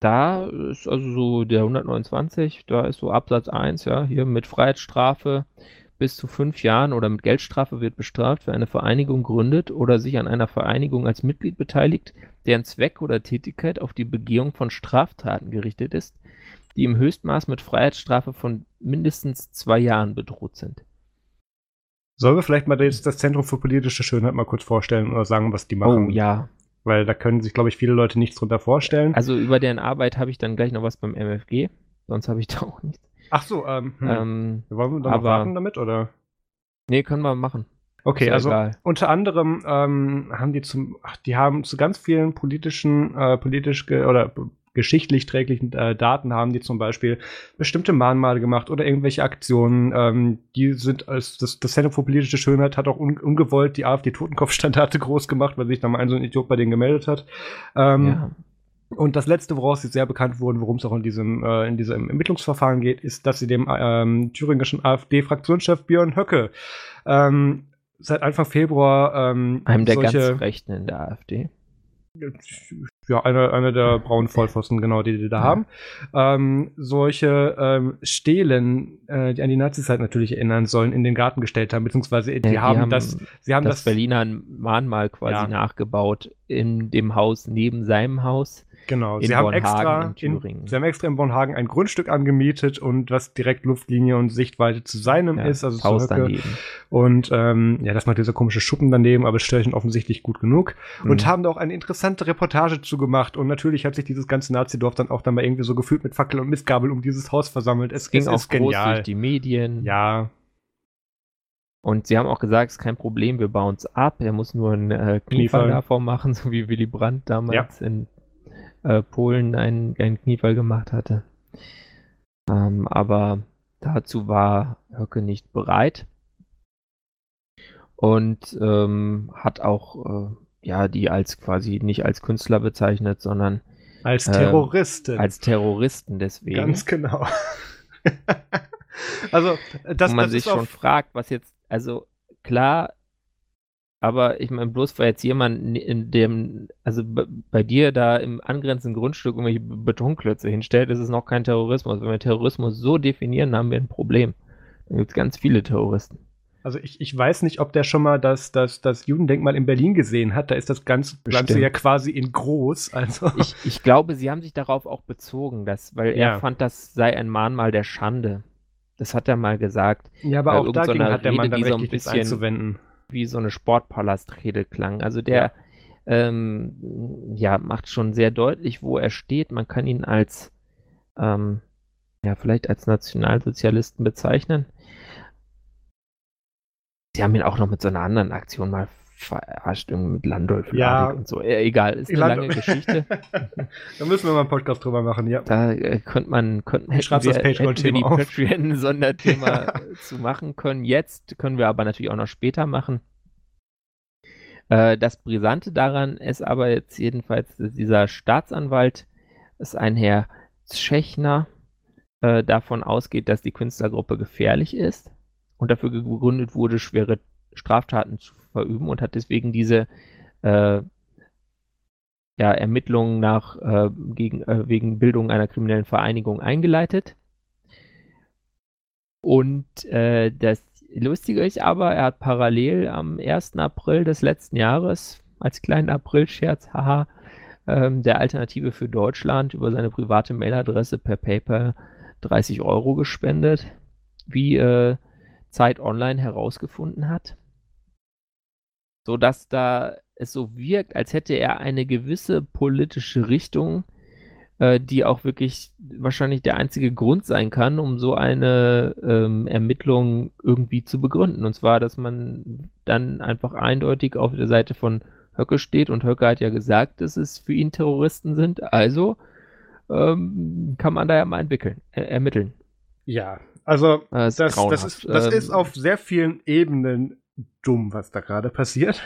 S1: da ist also so der 129, da ist so Absatz 1, ja, hier mit Freiheitsstrafe bis zu fünf Jahren oder mit Geldstrafe wird bestraft, wer eine Vereinigung gründet oder sich an einer Vereinigung als Mitglied beteiligt, deren Zweck oder Tätigkeit auf die Begehung von Straftaten gerichtet ist, die im Höchstmaß mit Freiheitsstrafe von mindestens zwei Jahren bedroht sind.
S2: Sollen wir vielleicht mal jetzt das Zentrum für politische Schönheit mal kurz vorstellen oder sagen, was die machen?
S1: Oh ja.
S2: Weil da können sich, glaube ich, viele Leute nichts drunter vorstellen.
S1: Also über deren Arbeit habe ich dann gleich noch was beim MFG, sonst habe ich da auch nichts.
S2: Ach so, ähm, hm.
S1: Ähm,
S2: wollen wir dann noch
S1: aber-
S2: warten damit, oder?
S1: nee, können wir machen.
S2: Okay, also
S1: egal.
S2: unter anderem ähm, haben die zum, ach, die haben zu ganz vielen politischen, äh, politisch oder geschichtlich träglichen äh, Daten haben die zum Beispiel bestimmte Mahnmale gemacht oder irgendwelche Aktionen. Ähm, die sind als das, das Zentrum für politische Schönheit hat auch un, ungewollt die AfD-Totenkopfstandarte groß gemacht, weil sich da mal ein so ein Idiot bei denen gemeldet hat. Ähm,
S1: ja.
S2: und das letzte, woraus sie sehr bekannt wurden, worum es auch in diesem, äh, in diesem Ermittlungsverfahren geht, ist, dass sie dem ähm, thüringischen AfD-Fraktionschef Björn Höcke ähm, seit Anfang Februar ähm,
S1: Einem der
S2: solche,
S1: ganz Rechten in der AfD.
S2: Ja, einer einer der braunen Vollpfosten, genau, die die da
S1: Ja.
S2: haben, ähm, solche ähm, Stelen, äh, die an die Nazizeit natürlich erinnern sollen, in den Garten gestellt haben, beziehungsweise die,
S1: Ja,
S2: haben, das, sie haben
S1: das,
S2: das,
S1: Berliner Mahnmal quasi
S2: Ja.
S1: nachgebaut in dem Haus neben seinem Haus.
S2: Genau,
S1: in
S2: sie haben extra
S1: in
S2: sie haben extra in Bornhagen ein Grundstück angemietet und was direkt Luftlinie und Sichtweite zu seinem
S1: Ja,
S2: ist, also zu
S1: Haus
S2: Höcke.
S1: daneben.
S2: Und ähm, ja, das macht dieser komische Schuppen daneben, aber es stört ihn offensichtlich gut genug. Und
S1: Mhm.
S2: haben da auch eine interessante Reportage zu gemacht. Und natürlich hat sich dieses ganze Nazidorf dann auch dann mal irgendwie so gefühlt mit Fackel und Mistgabel um dieses Haus versammelt. Es,
S1: Ging
S2: es
S1: auch
S2: ist
S1: groß
S2: genial.
S1: durch die Medien.
S2: Ja.
S1: Und sie haben auch gesagt, es ist kein Problem, wir bauen es ab. Er muss nur einen äh, Kniefall davor machen, so wie Willy Brandt damals ja. in äh, Polen einen, einen Kniefall gemacht hatte. Ähm, aber dazu war Höcke nicht bereit und ähm, hat auch äh, ja die als quasi nicht als Künstler bezeichnet, sondern
S2: als Terroristen.
S1: Äh, als Terroristen deswegen.
S2: Ganz genau. also
S1: das, Wo man das sich schon fragt, was jetzt also klar aber ich meine, bloß weil jetzt jemand in dem, also bei dir da im angrenzenden Grundstück irgendwelche Betonklötze hinstellt, ist es noch kein Terrorismus. Wenn wir Terrorismus so definieren, haben wir ein Problem. Dann gibt es ganz viele Terroristen.
S2: Also ich, ich weiß nicht, ob der schon mal das, das, das Judendenkmal in Berlin gesehen hat. Da ist das ganz, Ganze ja quasi in groß. Also.
S1: Ich, ich glaube, sie haben sich darauf auch bezogen, dass, weil ja. er fand, das sei ein Mahnmal der Schande. Das hat er mal gesagt.
S2: Ja, aber auch dagegen hat der Mann dann so ein bisschen einzuwenden
S1: wie so eine Sportpalastrede klang. Also der ja. Ähm, ja, macht schon sehr deutlich, wo er steht. Man kann ihn als ähm, ja, vielleicht als Nationalsozialisten bezeichnen. Sie haben ihn auch noch mit so einer anderen Aktion mal verarscht mit Landolf
S2: ja.
S1: und so. Äh, egal, ist eine lange Geschichte.
S2: da müssen wir mal einen Podcast drüber machen, ja.
S1: Da äh, könnte man, könnten,
S2: hätten wir, das hätten wir die
S1: Patreon-Sonderthema zu machen können. Jetzt können wir aber natürlich auch noch später machen. Äh, das Brisante daran ist aber jetzt jedenfalls, dieser Staatsanwalt ist ein Herr Tschechner, äh, davon ausgeht, dass die Künstlergruppe gefährlich ist und dafür gegründet wurde, schwere Straftaten zu verüben und hat deswegen diese äh, ja, Ermittlungen nach, äh, gegen, äh, wegen Bildung einer kriminellen Vereinigung eingeleitet. Und äh, das Lustige ist aber, er hat parallel am 1. April des letzten Jahres, als kleinen April-Scherz, haha, ähm, der Alternative für Deutschland über seine private Mailadresse per PayPal 30 Euro gespendet, wie äh, Zeit Online herausgefunden hat so dass da es so wirkt, als hätte er eine gewisse politische Richtung, äh, die auch wirklich wahrscheinlich der einzige Grund sein kann, um so eine ähm, Ermittlung irgendwie zu begründen. Und zwar, dass man dann einfach eindeutig auf der Seite von Höcke steht und Höcke hat ja gesagt, dass es für ihn Terroristen sind. Also ähm, kann man da ja mal entwickeln, äh, ermitteln.
S2: Ja, also das, das, das, ist, das ähm, ist auf sehr vielen Ebenen dumm, was da gerade passiert.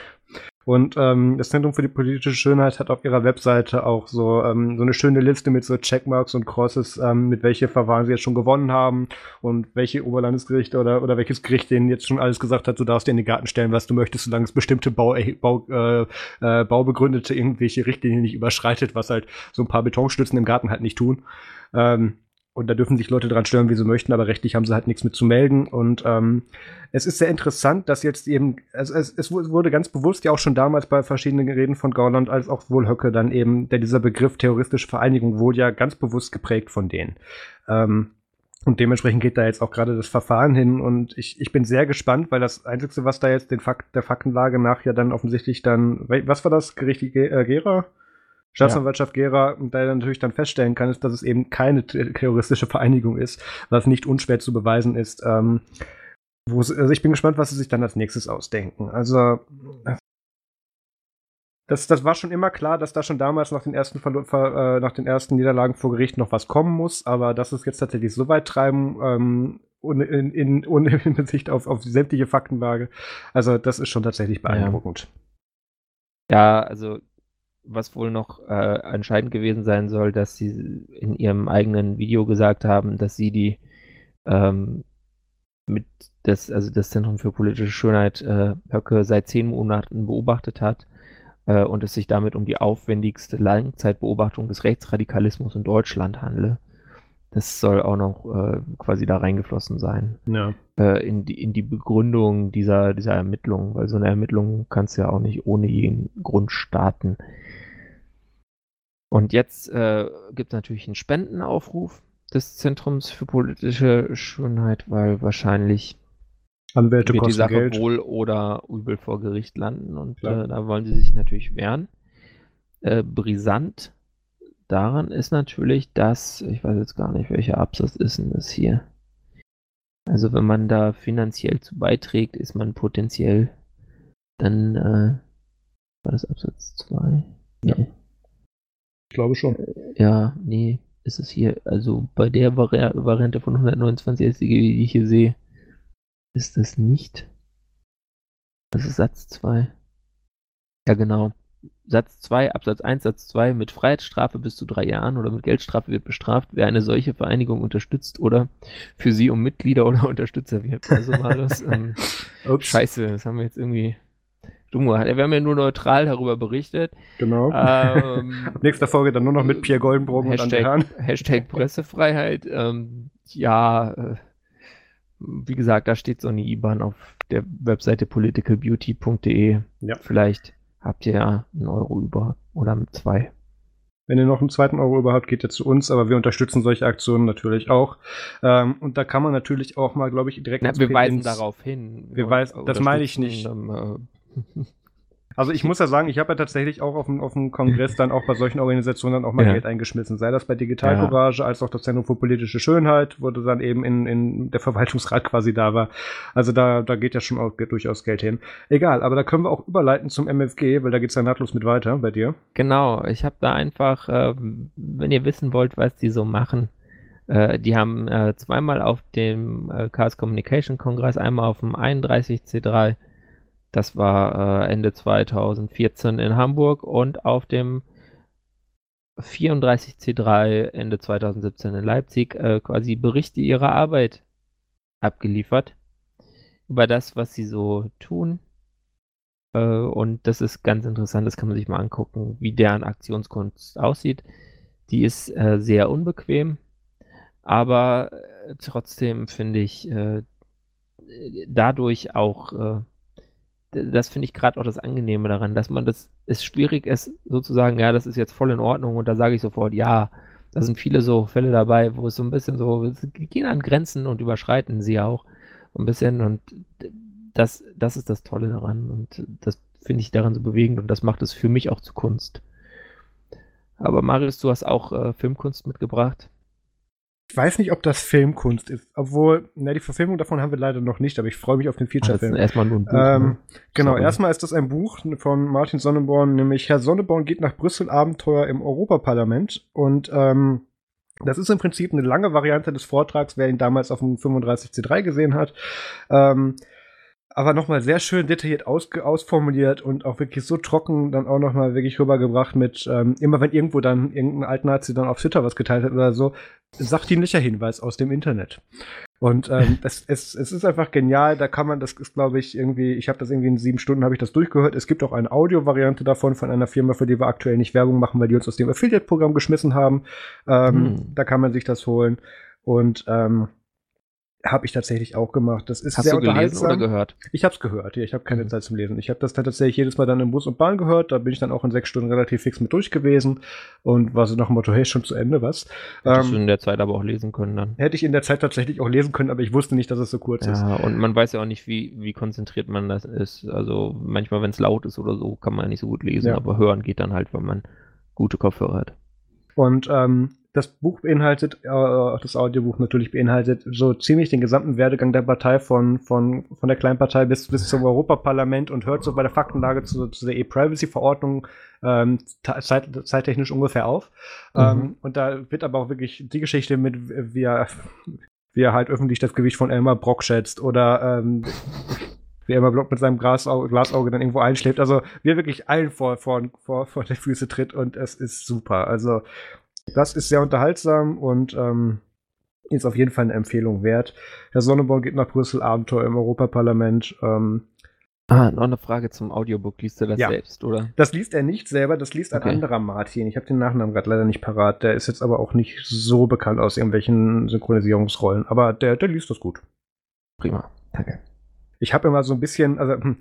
S2: Und ähm, das Zentrum für die politische Schönheit hat auf ihrer Webseite auch so, ähm, so eine schöne Liste mit so Checkmarks und Crosses, ähm, mit welche Verfahren sie jetzt schon gewonnen haben und welche Oberlandesgerichte oder, oder welches Gericht denen jetzt schon alles gesagt hat, du darfst dir in den Garten stellen, was du möchtest, solange es bestimmte Bau, äh, Bau, äh, äh, baubegründete irgendwelche Richtlinien nicht überschreitet, was halt so ein paar Betonstützen im Garten halt nicht tun. Ähm, und da dürfen sich Leute dran stören, wie sie möchten, aber rechtlich haben sie halt nichts mit zu melden. Und ähm, es ist sehr interessant, dass jetzt eben, also es, es wurde ganz bewusst ja auch schon damals bei verschiedenen Reden von Gauland als auch wohl Höcke dann eben, der dieser Begriff terroristische Vereinigung wurde ja ganz bewusst geprägt von denen. Ähm, und dementsprechend geht da jetzt auch gerade das Verfahren hin und ich, ich bin sehr gespannt, weil das Einzige, was da jetzt den Fakt, der Faktenlage nach ja dann offensichtlich dann, was war das, Gericht äh, Gera? Staatsanwaltschaft ja. Gera da natürlich dann feststellen kann, ist, dass es eben keine terroristische Vereinigung ist, was nicht unschwer zu beweisen ist. Ähm, also ich bin gespannt, was sie sich dann als nächstes ausdenken. Also das, das war schon immer klar, dass da schon damals nach den ersten Verlo äh, nach den ersten Niederlagen vor Gericht noch was kommen muss, aber dass es jetzt tatsächlich so weit treiben, ähm, ohne, in, in, ohne Hinsicht auf, auf sämtliche Faktenlage, also das ist schon tatsächlich beeindruckend.
S1: Ja, ja also was wohl noch äh, entscheidend gewesen sein soll, dass sie in ihrem eigenen Video gesagt haben, dass sie die ähm, mit das, also das Zentrum für politische Schönheit äh, Höcke seit zehn Monaten beobachtet hat äh, und es sich damit um die aufwendigste Langzeitbeobachtung des Rechtsradikalismus in Deutschland handle. Das soll auch noch äh, quasi da reingeflossen sein.
S2: Ja.
S1: Äh, in, die, in die Begründung dieser, dieser Ermittlung, weil so eine Ermittlung kannst du ja auch nicht ohne jeden Grund starten. Und jetzt äh, gibt es natürlich einen Spendenaufruf des Zentrums für politische Schönheit, weil wahrscheinlich
S2: Anwälte
S1: wird die Sache
S2: Geld.
S1: wohl oder übel vor Gericht landen und äh, da wollen sie sich natürlich wehren. Äh, brisant daran ist natürlich, dass, ich weiß jetzt gar nicht, welcher Absatz ist denn das hier? Also wenn man da finanziell zu beiträgt, ist man potenziell dann, äh, war das Absatz 2?
S2: Ja. Ich glaube schon.
S1: Ja, nee, ist es hier, also bei der Vari Variante von 129 StG, die ich hier sehe, ist das nicht. Das ist Satz 2. Ja, genau. Satz 2, Absatz 1, Satz 2, mit Freiheitsstrafe bis zu drei Jahren oder mit Geldstrafe wird bestraft, wer eine solche Vereinigung unterstützt oder für sie um Mitglieder oder Unterstützer wird. Also war das ähm, scheiße, das haben wir jetzt irgendwie dumm gemacht. Wir haben ja nur neutral darüber berichtet.
S2: Genau. Ähm, Nächster Folge dann nur noch mit Pierre Goldenbrogen
S1: Hashtag, und Hashtag Pressefreiheit. Ähm, ja, äh, wie gesagt, da steht so eine IBAN auf der Webseite politicalbeauty.de. Ja. Vielleicht habt ihr ja einen Euro über oder zwei.
S2: Wenn ihr noch einen zweiten Euro überhaupt, geht ihr zu uns, aber wir unterstützen solche Aktionen natürlich auch. Ähm, und da kann man natürlich auch mal, glaube ich, direkt.
S1: Na, wir weisen darauf hin.
S2: Wir weisen, das meine ich nicht. Dann, äh, Also ich muss ja sagen, ich habe ja tatsächlich auch auf dem, auf dem Kongress dann auch bei solchen Organisationen dann auch mal ja. Geld eingeschmissen. Sei das bei Digital Courage ja. als auch das Zentrum für politische Schönheit, wo dann eben in, in der Verwaltungsrat quasi da war. Also da, da geht ja schon auch durchaus Geld hin. Egal, aber da können wir auch überleiten zum MFG, weil da geht's ja nahtlos mit weiter bei dir.
S1: Genau, ich habe da einfach, äh, wenn ihr wissen wollt, was die so machen, äh, die haben äh, zweimal auf dem äh, Chaos Communication Kongress, einmal auf dem 31C3 das war äh, Ende 2014 in Hamburg und auf dem 34C3 Ende 2017 in Leipzig äh, quasi Berichte ihrer Arbeit abgeliefert über das, was sie so tun. Äh, und das ist ganz interessant, das kann man sich mal angucken, wie deren Aktionskunst aussieht. Die ist äh, sehr unbequem, aber äh, trotzdem finde ich äh, dadurch auch äh, das finde ich gerade auch das Angenehme daran, dass man das, es schwierig ist, sozusagen, ja, das ist jetzt voll in Ordnung und da sage ich sofort, ja, da sind viele so Fälle dabei, wo es so ein bisschen so, gehen an Grenzen und überschreiten sie auch ein bisschen und das, das ist das Tolle daran und das finde ich daran so bewegend und das macht es für mich auch zu Kunst. Aber Marius, du hast auch äh, Filmkunst mitgebracht.
S2: Ich weiß nicht, ob das Filmkunst ist, obwohl, na, die Verfilmung davon haben wir leider noch nicht, aber ich freue mich auf den Feature-Film.
S1: erstmal nur ein Buch.
S2: Ähm, ne? Genau, Sorry. erstmal ist das ein Buch von Martin Sonneborn, nämlich Herr Sonneborn geht nach Brüssel Abenteuer im Europaparlament und ähm, das ist im Prinzip eine lange Variante des Vortrags, wer ihn damals auf dem 35C3 gesehen hat. Ähm, aber nochmal sehr schön detailliert aus, ausformuliert und auch wirklich so trocken dann auch nochmal wirklich rübergebracht mit, ähm, immer wenn irgendwo dann irgendein Altnazi dann auf Twitter was geteilt hat oder so, sachdienlicher Hinweis aus dem Internet. Und ähm, es, es, es ist einfach genial, da kann man, das ist glaube ich irgendwie, ich habe das irgendwie in sieben Stunden habe ich das durchgehört. Es gibt auch eine Audio-Variante davon von einer Firma, für die wir aktuell nicht Werbung machen, weil die uns aus dem Affiliate-Programm geschmissen haben. Ähm, hm. Da kann man sich das holen. Und ähm, habe ich tatsächlich auch gemacht. Das ist
S1: Hast
S2: sehr
S1: du gelesen oder gehört?
S2: Ich habe es gehört. Ja, ich habe keine mhm. Zeit zum Lesen. Ich habe das tatsächlich jedes Mal dann im Bus und Bahn gehört. Da bin ich dann auch in sechs Stunden relativ fix mit durch gewesen und war so nach dem Motto, hey, schon zu Ende, was?
S1: Hättest ähm, du in der Zeit aber auch lesen können dann?
S2: Hätte ich in der Zeit tatsächlich auch lesen können, aber ich wusste nicht, dass es so kurz
S1: ja,
S2: ist.
S1: Ja, und man weiß ja auch nicht, wie, wie konzentriert man das ist. Also manchmal, wenn es laut ist oder so, kann man nicht so gut lesen, ja. aber hören geht dann halt, wenn man gute Kopfhörer hat.
S2: Und ähm, das Buch beinhaltet, äh, das Audiobuch natürlich beinhaltet so ziemlich den gesamten Werdegang der Partei von, von, von der Kleinpartei bis, bis zum Europaparlament und hört so bei der Faktenlage zu, zu der E-Privacy-Verordnung ähm, zeit, zeittechnisch ungefähr auf. Mhm. Ähm, und da wird aber auch wirklich die Geschichte mit, wie er, wie er halt öffentlich das Gewicht von Elmar Brock schätzt oder ähm, wie Elmar Brock mit seinem Glasauge, Glasauge dann irgendwo einschläft. Also wie er wirklich allen vor, vor, vor, vor die Füße tritt und es ist super. Also das ist sehr unterhaltsam und ähm, ist auf jeden Fall eine Empfehlung wert. Herr Sonneborn geht nach Brüssel, Abenteuer im Europaparlament. Ähm,
S1: Ah, noch eine Frage zum Audiobook. Liest er das ja. selbst, oder?
S2: Das liest er nicht selber, das liest okay. ein anderer Martin. Ich habe den Nachnamen gerade leider nicht parat. Der ist jetzt aber auch nicht so bekannt aus irgendwelchen Synchronisierungsrollen. Aber der, der liest das gut.
S1: Prima, danke.
S2: Ich habe immer so ein bisschen, also hm,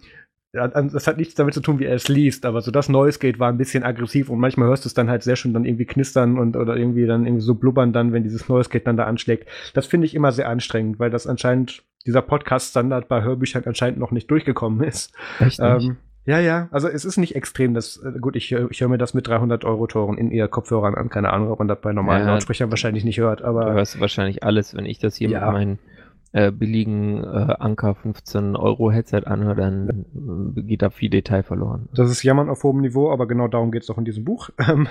S2: das hat nichts damit zu tun, wie er es liest, aber so das Neues geht war ein bisschen aggressiv und manchmal hörst du es dann halt sehr schön dann irgendwie knistern und oder irgendwie dann irgendwie so blubbern dann, wenn dieses Neues geht dann da anschlägt. Das finde ich immer sehr anstrengend, weil das anscheinend dieser Podcast-Standard bei Hörbüchern anscheinend noch nicht durchgekommen ist.
S1: Echt
S2: ähm, ja, ja, also es ist nicht extrem, das, äh, gut, ich, ich höre mir das mit 300 Euro Toren in ihr Kopfhörern an, keine Ahnung, ob man das bei normalen ja, Lautsprechern wahrscheinlich nicht hört, aber.
S1: Du hörst wahrscheinlich alles, wenn ich das hier ja. mit meinen äh, billigen äh, Anker 15 Euro Headset anhöre, dann äh, geht da viel Detail verloren.
S2: Das ist Jammern auf hohem Niveau, aber genau darum geht es auch in diesem Buch. Ähm,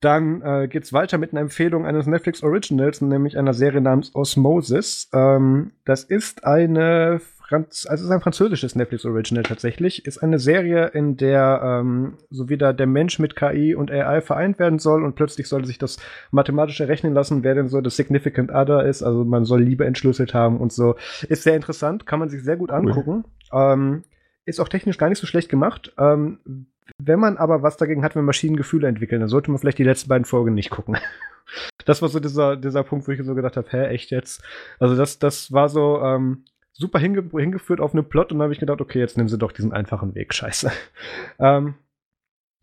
S2: dann äh, geht es weiter mit einer Empfehlung eines Netflix Originals, nämlich einer Serie namens Osmosis. Ähm, das ist eine Franz also es ist ein französisches Netflix Original tatsächlich, ist eine Serie, in der ähm, so wieder der Mensch mit KI und AI vereint werden soll und plötzlich soll sich das mathematisch errechnen lassen, wer denn so das Significant Other ist. Also man soll Liebe entschlüsselt haben und so. Ist sehr interessant, kann man sich sehr gut angucken. Cool. Ähm, ist auch technisch gar nicht so schlecht gemacht. Ähm, wenn man aber was dagegen hat, wenn Maschinen Gefühle entwickeln, dann sollte man vielleicht die letzten beiden Folgen nicht gucken. das war so dieser, dieser Punkt, wo ich so gedacht habe, hä, echt jetzt? Also das, das war so, ähm, super hinge hingeführt auf einen Plot und dann habe ich gedacht, okay, jetzt nehmen sie doch diesen einfachen Weg, scheiße. ähm,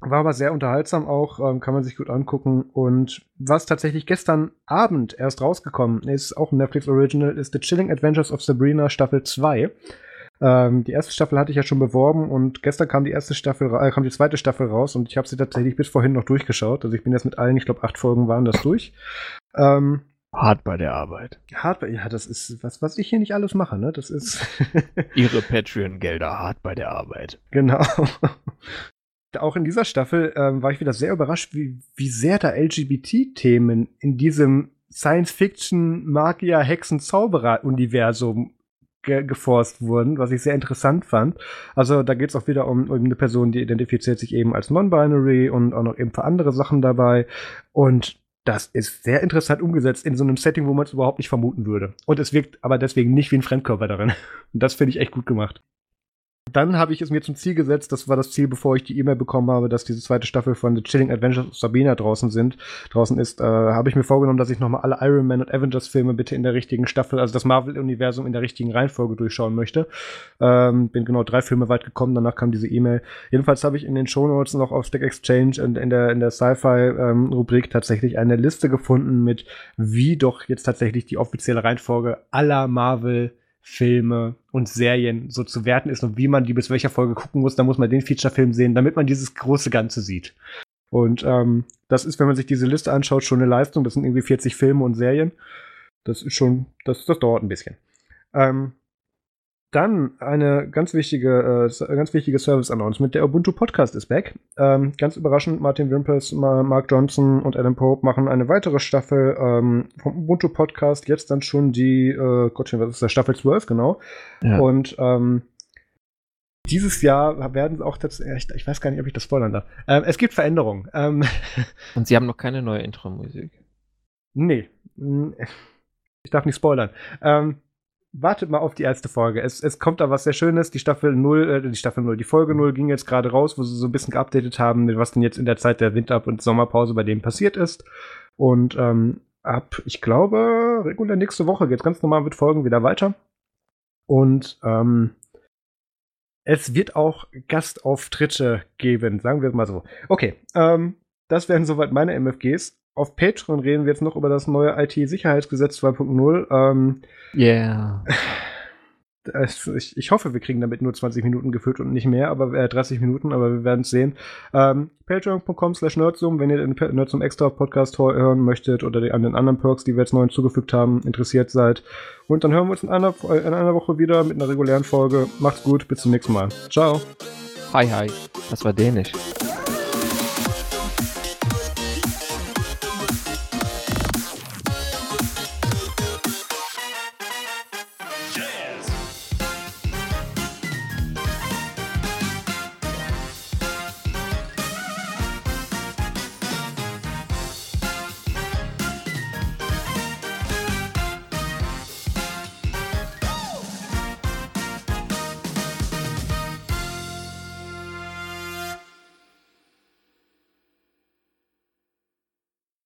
S2: war aber sehr unterhaltsam auch, ähm, kann man sich gut angucken. Und was tatsächlich gestern Abend erst rausgekommen ist, auch ein Netflix Original, ist The Chilling Adventures of Sabrina Staffel 2. Ähm, die erste Staffel hatte ich ja schon beworben und gestern kam die erste Staffel, äh, kam die zweite Staffel raus und ich habe sie tatsächlich bis vorhin noch durchgeschaut. Also ich bin jetzt mit allen, ich glaube, acht Folgen waren das durch. Ähm,
S1: Hart bei der Arbeit.
S2: Hart bei, ja, das ist was, was ich hier nicht alles mache, ne? Das ist.
S1: Ihre Patreon-Gelder hart bei der Arbeit.
S2: Genau. Auch in dieser Staffel ähm, war ich wieder sehr überrascht, wie, wie sehr da LGBT-Themen in diesem Science-Fiction, Magier, Hexen, Zauberer-Universum ge geforst wurden, was ich sehr interessant fand. Also da geht es auch wieder um, um eine Person, die identifiziert sich eben als non-binary und auch noch eben für andere Sachen dabei. Und das ist sehr interessant umgesetzt in so einem Setting, wo man es überhaupt nicht vermuten würde. Und es wirkt aber deswegen nicht wie ein Fremdkörper darin. Und das finde ich echt gut gemacht. Dann habe ich es mir zum Ziel gesetzt, das war das Ziel, bevor ich die E-Mail bekommen habe, dass diese zweite Staffel von The Chilling Adventures of Sabina draußen sind, draußen ist, äh, habe ich mir vorgenommen, dass ich nochmal alle Iron Man und Avengers Filme bitte in der richtigen Staffel, also das Marvel-Universum in der richtigen Reihenfolge durchschauen möchte. Ähm, bin genau drei Filme weit gekommen, danach kam diese E-Mail. Jedenfalls habe ich in den Shownotes noch auf Stack Exchange und in der, in der Sci-Fi-Rubrik ähm, tatsächlich eine Liste gefunden mit, wie doch jetzt tatsächlich die offizielle Reihenfolge aller Marvel Filme und Serien so zu werten ist und wie man die bis welcher Folge gucken muss, dann muss man den Feature-Film sehen, damit man dieses große Ganze sieht. Und ähm, das ist, wenn man sich diese Liste anschaut, schon eine Leistung. Das sind irgendwie 40 Filme und Serien. Das ist schon, das, das dauert ein bisschen. Ähm, dann eine ganz wichtige, äh, ganz wichtige Service-Announcement. Der Ubuntu Podcast ist back. Ähm, ganz überraschend, Martin Wimpers, Mark Johnson und Adam Pope machen eine weitere Staffel ähm, vom Ubuntu Podcast. Jetzt dann schon die, äh, Gottchen, was ist das? Staffel 12, genau. Ja. Und ähm, dieses Jahr werden sie auch tatsächlich, ich, ich, weiß gar nicht, ob ich das spoilern darf. Ähm, es gibt Veränderungen. Ähm,
S1: und sie haben noch keine neue Intro-Musik.
S2: Nee. Ich darf nicht spoilern. Ähm, wartet mal auf die erste Folge. Es, es kommt da was sehr Schönes. Die Staffel 0, äh, die Staffel 0, die Folge 0 ging jetzt gerade raus, wo sie so ein bisschen geupdatet haben, was denn jetzt in der Zeit der Winter- und Sommerpause bei denen passiert ist. Und ähm, ab, ich glaube, regulär nächste Woche geht's ganz normal mit Folgen wieder weiter. Und ähm, es wird auch Gastauftritte geben, sagen wir mal so. Okay, ähm, das wären soweit meine MFGs auf Patreon reden wir jetzt noch über das neue IT-Sicherheitsgesetz 2.0. Ähm,
S1: yeah.
S2: Ich, ich, hoffe, wir kriegen damit nur 20 Minuten gefüllt und nicht mehr, aber äh, 30 Minuten, aber wir werden es sehen. Ähm, Patreon.com slash Nerdsum, wenn ihr den Nerdsum Extra Podcast hören möchtet oder die, an den anderen Perks, die wir jetzt neu hinzugefügt haben, interessiert seid. Und dann hören wir uns in einer, in einer Woche wieder mit einer regulären Folge. Macht's gut, bis zum nächsten Mal. Ciao.
S1: Hi, hi. Das war Dänisch.